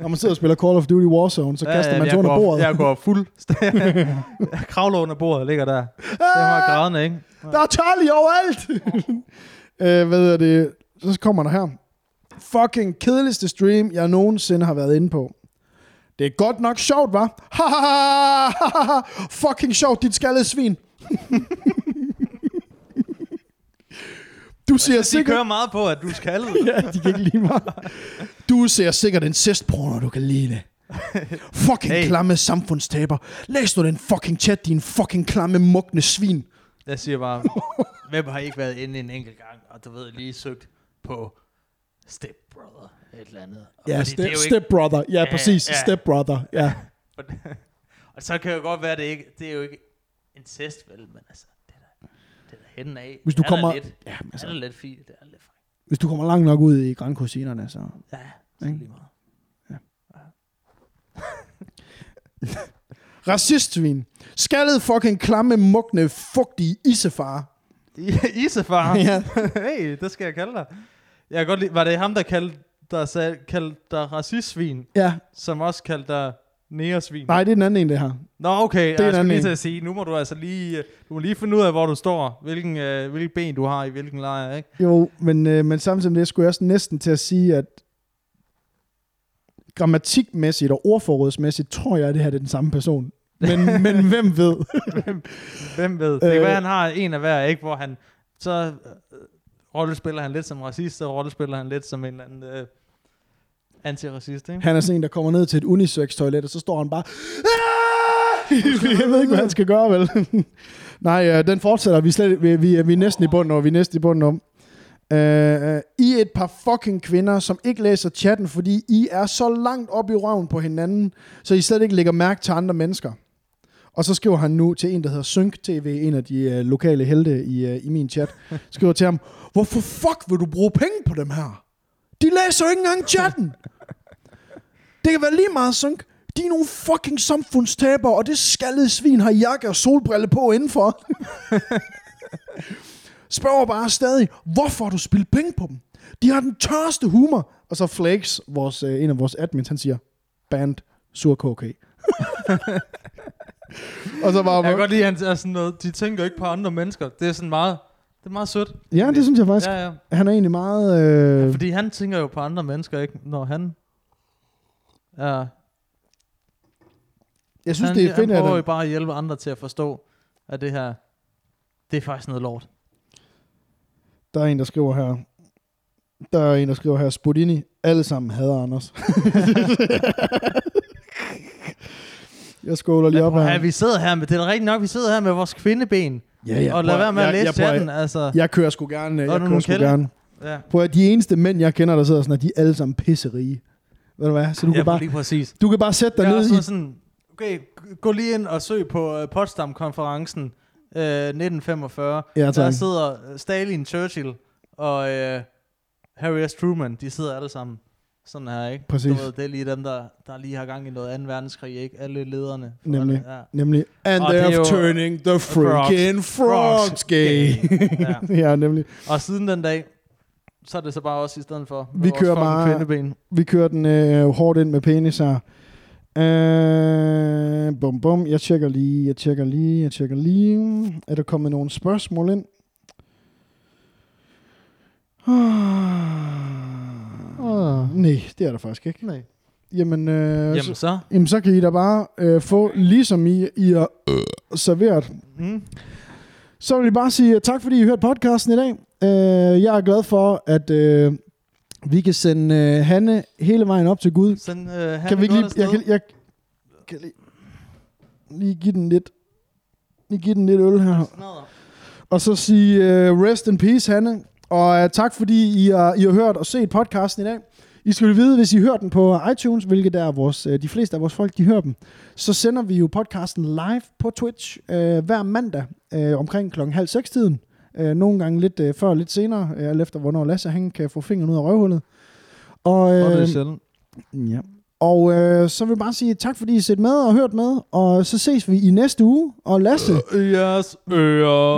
Når man sidder og spiller Call of Duty Warzone, så kaster man jeg sig under går, bordet. Jeg går fuld. jeg kravler under bordet og ligger der. Det var grædende, ikke? Der er Charlie overalt! uh, hvad er det? Så kommer der her. Fucking kedeligste stream, jeg nogensinde har været inde på. Det er godt nok sjovt, var? Fucking sjovt, dit skaldede svin. Du ser De sikkert... kører meget på, at du skal. ja, de kan ikke lide mig. Du ser sikkert en når du kan lide det. Fucking hey. Klamme samfundstaber. Læs nu den fucking chat, din fucking klamme, mugne svin. Jeg siger bare, hvem har ikke været inde en enkelt gang, og du ved, lige søgt på Step Brother, et eller andet. Og Ja, er jo step brother. Ja, Ja, præcis. ja. Step brother. Ja. Ikke, og så kan det jo godt være, det ikke, det er jo ikke incest, vel, men altså, der henne af. Hvis du er kommer- Lidt, ja, altså, det er lidt fint, det er lidt fint. Hvis du kommer langt nok ud i grandkusinerne, så... Ja, så Ikke? lige meget. Racistsvin. Skaldet fucking klamme, mugne, fugtige issefar. I- Isefar. Ja. hey, det skal jeg kalde dig. Jeg kan godt lide, var det ham, der kaldte dig, sag, kaldte dig racistsvin, Ja. som også kaldte dig næresvin? Nej, det er den anden en, det her. Nå, okay. er jeg en skulle lige til at sige, nu må du altså lige, øh, du må lige finde ud af, hvor du står, hvilken, øh, hvilken ben du har i hvilken lejr, ikke? Jo, men, øh, men samtidig med det skulle jeg også næsten til at sige, at grammatikmæssigt og ordforrådsmæssigt tror jeg, at det her det er den samme person. Men, men hvem ved? Hvem ved? Det kan Øh. være, han har en af hver, ikke? Hvor han, så øh, rollespiller han lidt som racist, så rollespiller han lidt som en eller anden øh, antiracist, ikke? Han er sådan en, der kommer ned til et unisex-toilet, og så står han bare... "Ah!" jeg ved ikke, hvad han skal gøre, vel? Nej, øh, den fortsætter. Vi slet, vi, vi, er, vi er næsten i bunden om. Vi er næsten i bunden om. Uh, I er et par fucking kvinder, som ikke læser chatten, fordi I er så langt op i røven på hinanden, så I slet ikke lægger mærke til andre mennesker. Og så skriver han nu til en, der hedder Synk TV, en af de uh, lokale helte i, uh, i min chat, skriver til ham, hvorfor fuck vil du bruge penge på dem her? De læser jo ikke engang chatten. Det kan være lige meget sunk. De er nogle fucking samfundstaber, og det skaldede svin har jakke og solbrille på indenfor. Spørger bare stadig, hvorfor har du spildt penge på dem? De har den tørste humor. Og så Flakes, vores, øh, en af vores admins, han siger, band sur KK. og så var Jeg kan godt lide, at han er sådan noget, de tænker ikke på andre mennesker. Det er sådan meget, det er meget sødt. Ja, det synes jeg faktisk. Ja, ja. Han er egentlig meget... Øh... Fordi han tænker jo på andre mennesker, ikke? Når han... Ja, Jeg synes, han, det er fedt, han prøver jo bare at hjælpe andre til at forstå, at det her, det er faktisk noget lort. Der er en, der skriver her... Der er en, der skriver her, Spudini, alle sammen hader Anders. jeg skåler lige op Ja, her. vi sidder her med, det er rigtigt nok, vi sidder her med vores kvindeben, Ja, ja. og lad være med at jeg- læse jeg, prøver- chatten, altså. Jeg kører sgu gerne. Jeg kører sgu kælder? gerne. Ja, Prøv at de eneste mænd, jeg kender, der sidder sådan, at de er alle sammen pisserige. Ved du hvad? Så du, ja kan, bare, præcis. du kan bare sætte dig Jeg ned i... sådan, okay, gå lige ind og søg på uh, Potsdam-konferencen uh, 1945. Ja, Der sidder Stalin, Churchill og uh, Harry S. Truman, de sidder alle sammen sådan her, ikke? Præcis. Du ved, det er lige dem, der, der lige har gang i noget 2. verdenskrig, ikke? Alle lederne. Nemlig. alle, Ja. Nemlig, and Og they're jo- turning the freaking frogs, Frogs gay. Ja. ja, nemlig. Og siden den dag, så er det så bare også i stedet for. Vi kører bare- Kvindeben. Vi kører den øh, hårdt ind med penis her. Øh, bum bum, jeg tjekker lige, jeg tjekker lige, jeg tjekker lige. Er der kommet nogle spørgsmål ind? Ah, nej, det er der faktisk ikke. Nej. Jamen, øh, Jamen så, så. jamen, så kan I da bare øh, få, ligesom I, I er øh, serveret. Mm. Så vil jeg bare sige tak, fordi I hørte podcasten i dag. Øh, jeg er glad for, at øh, vi kan sende øh, Hanne hele vejen op til Gud. Send, øh, Kan vi ikke lige, jeg, kan, jeg kan lige, lige give den lidt, lige give den lidt øl her. Og så sige uh, rest in peace, Hanne. Og uh, tak, fordi I har, I har hørt og set podcasten i dag. I skal vide, hvis I hører den på iTunes, hvilket der er vores, uh, de fleste af vores folk, de hører dem, så sender vi jo podcasten live på Twitch uh, hver mandag uh, omkring klokken halv seks tiden. Uh, nogle gange lidt uh, før lidt senere, uh, alt efter hvornår Lasse han kan få fingeren ud af røvhullet. Og, Og det er øh, sjældent. Ja. Og øh, så vil jeg bare sige tak, fordi I set med og hørt med. Og så ses vi i næste uge. Og Lasse, Jeres ører.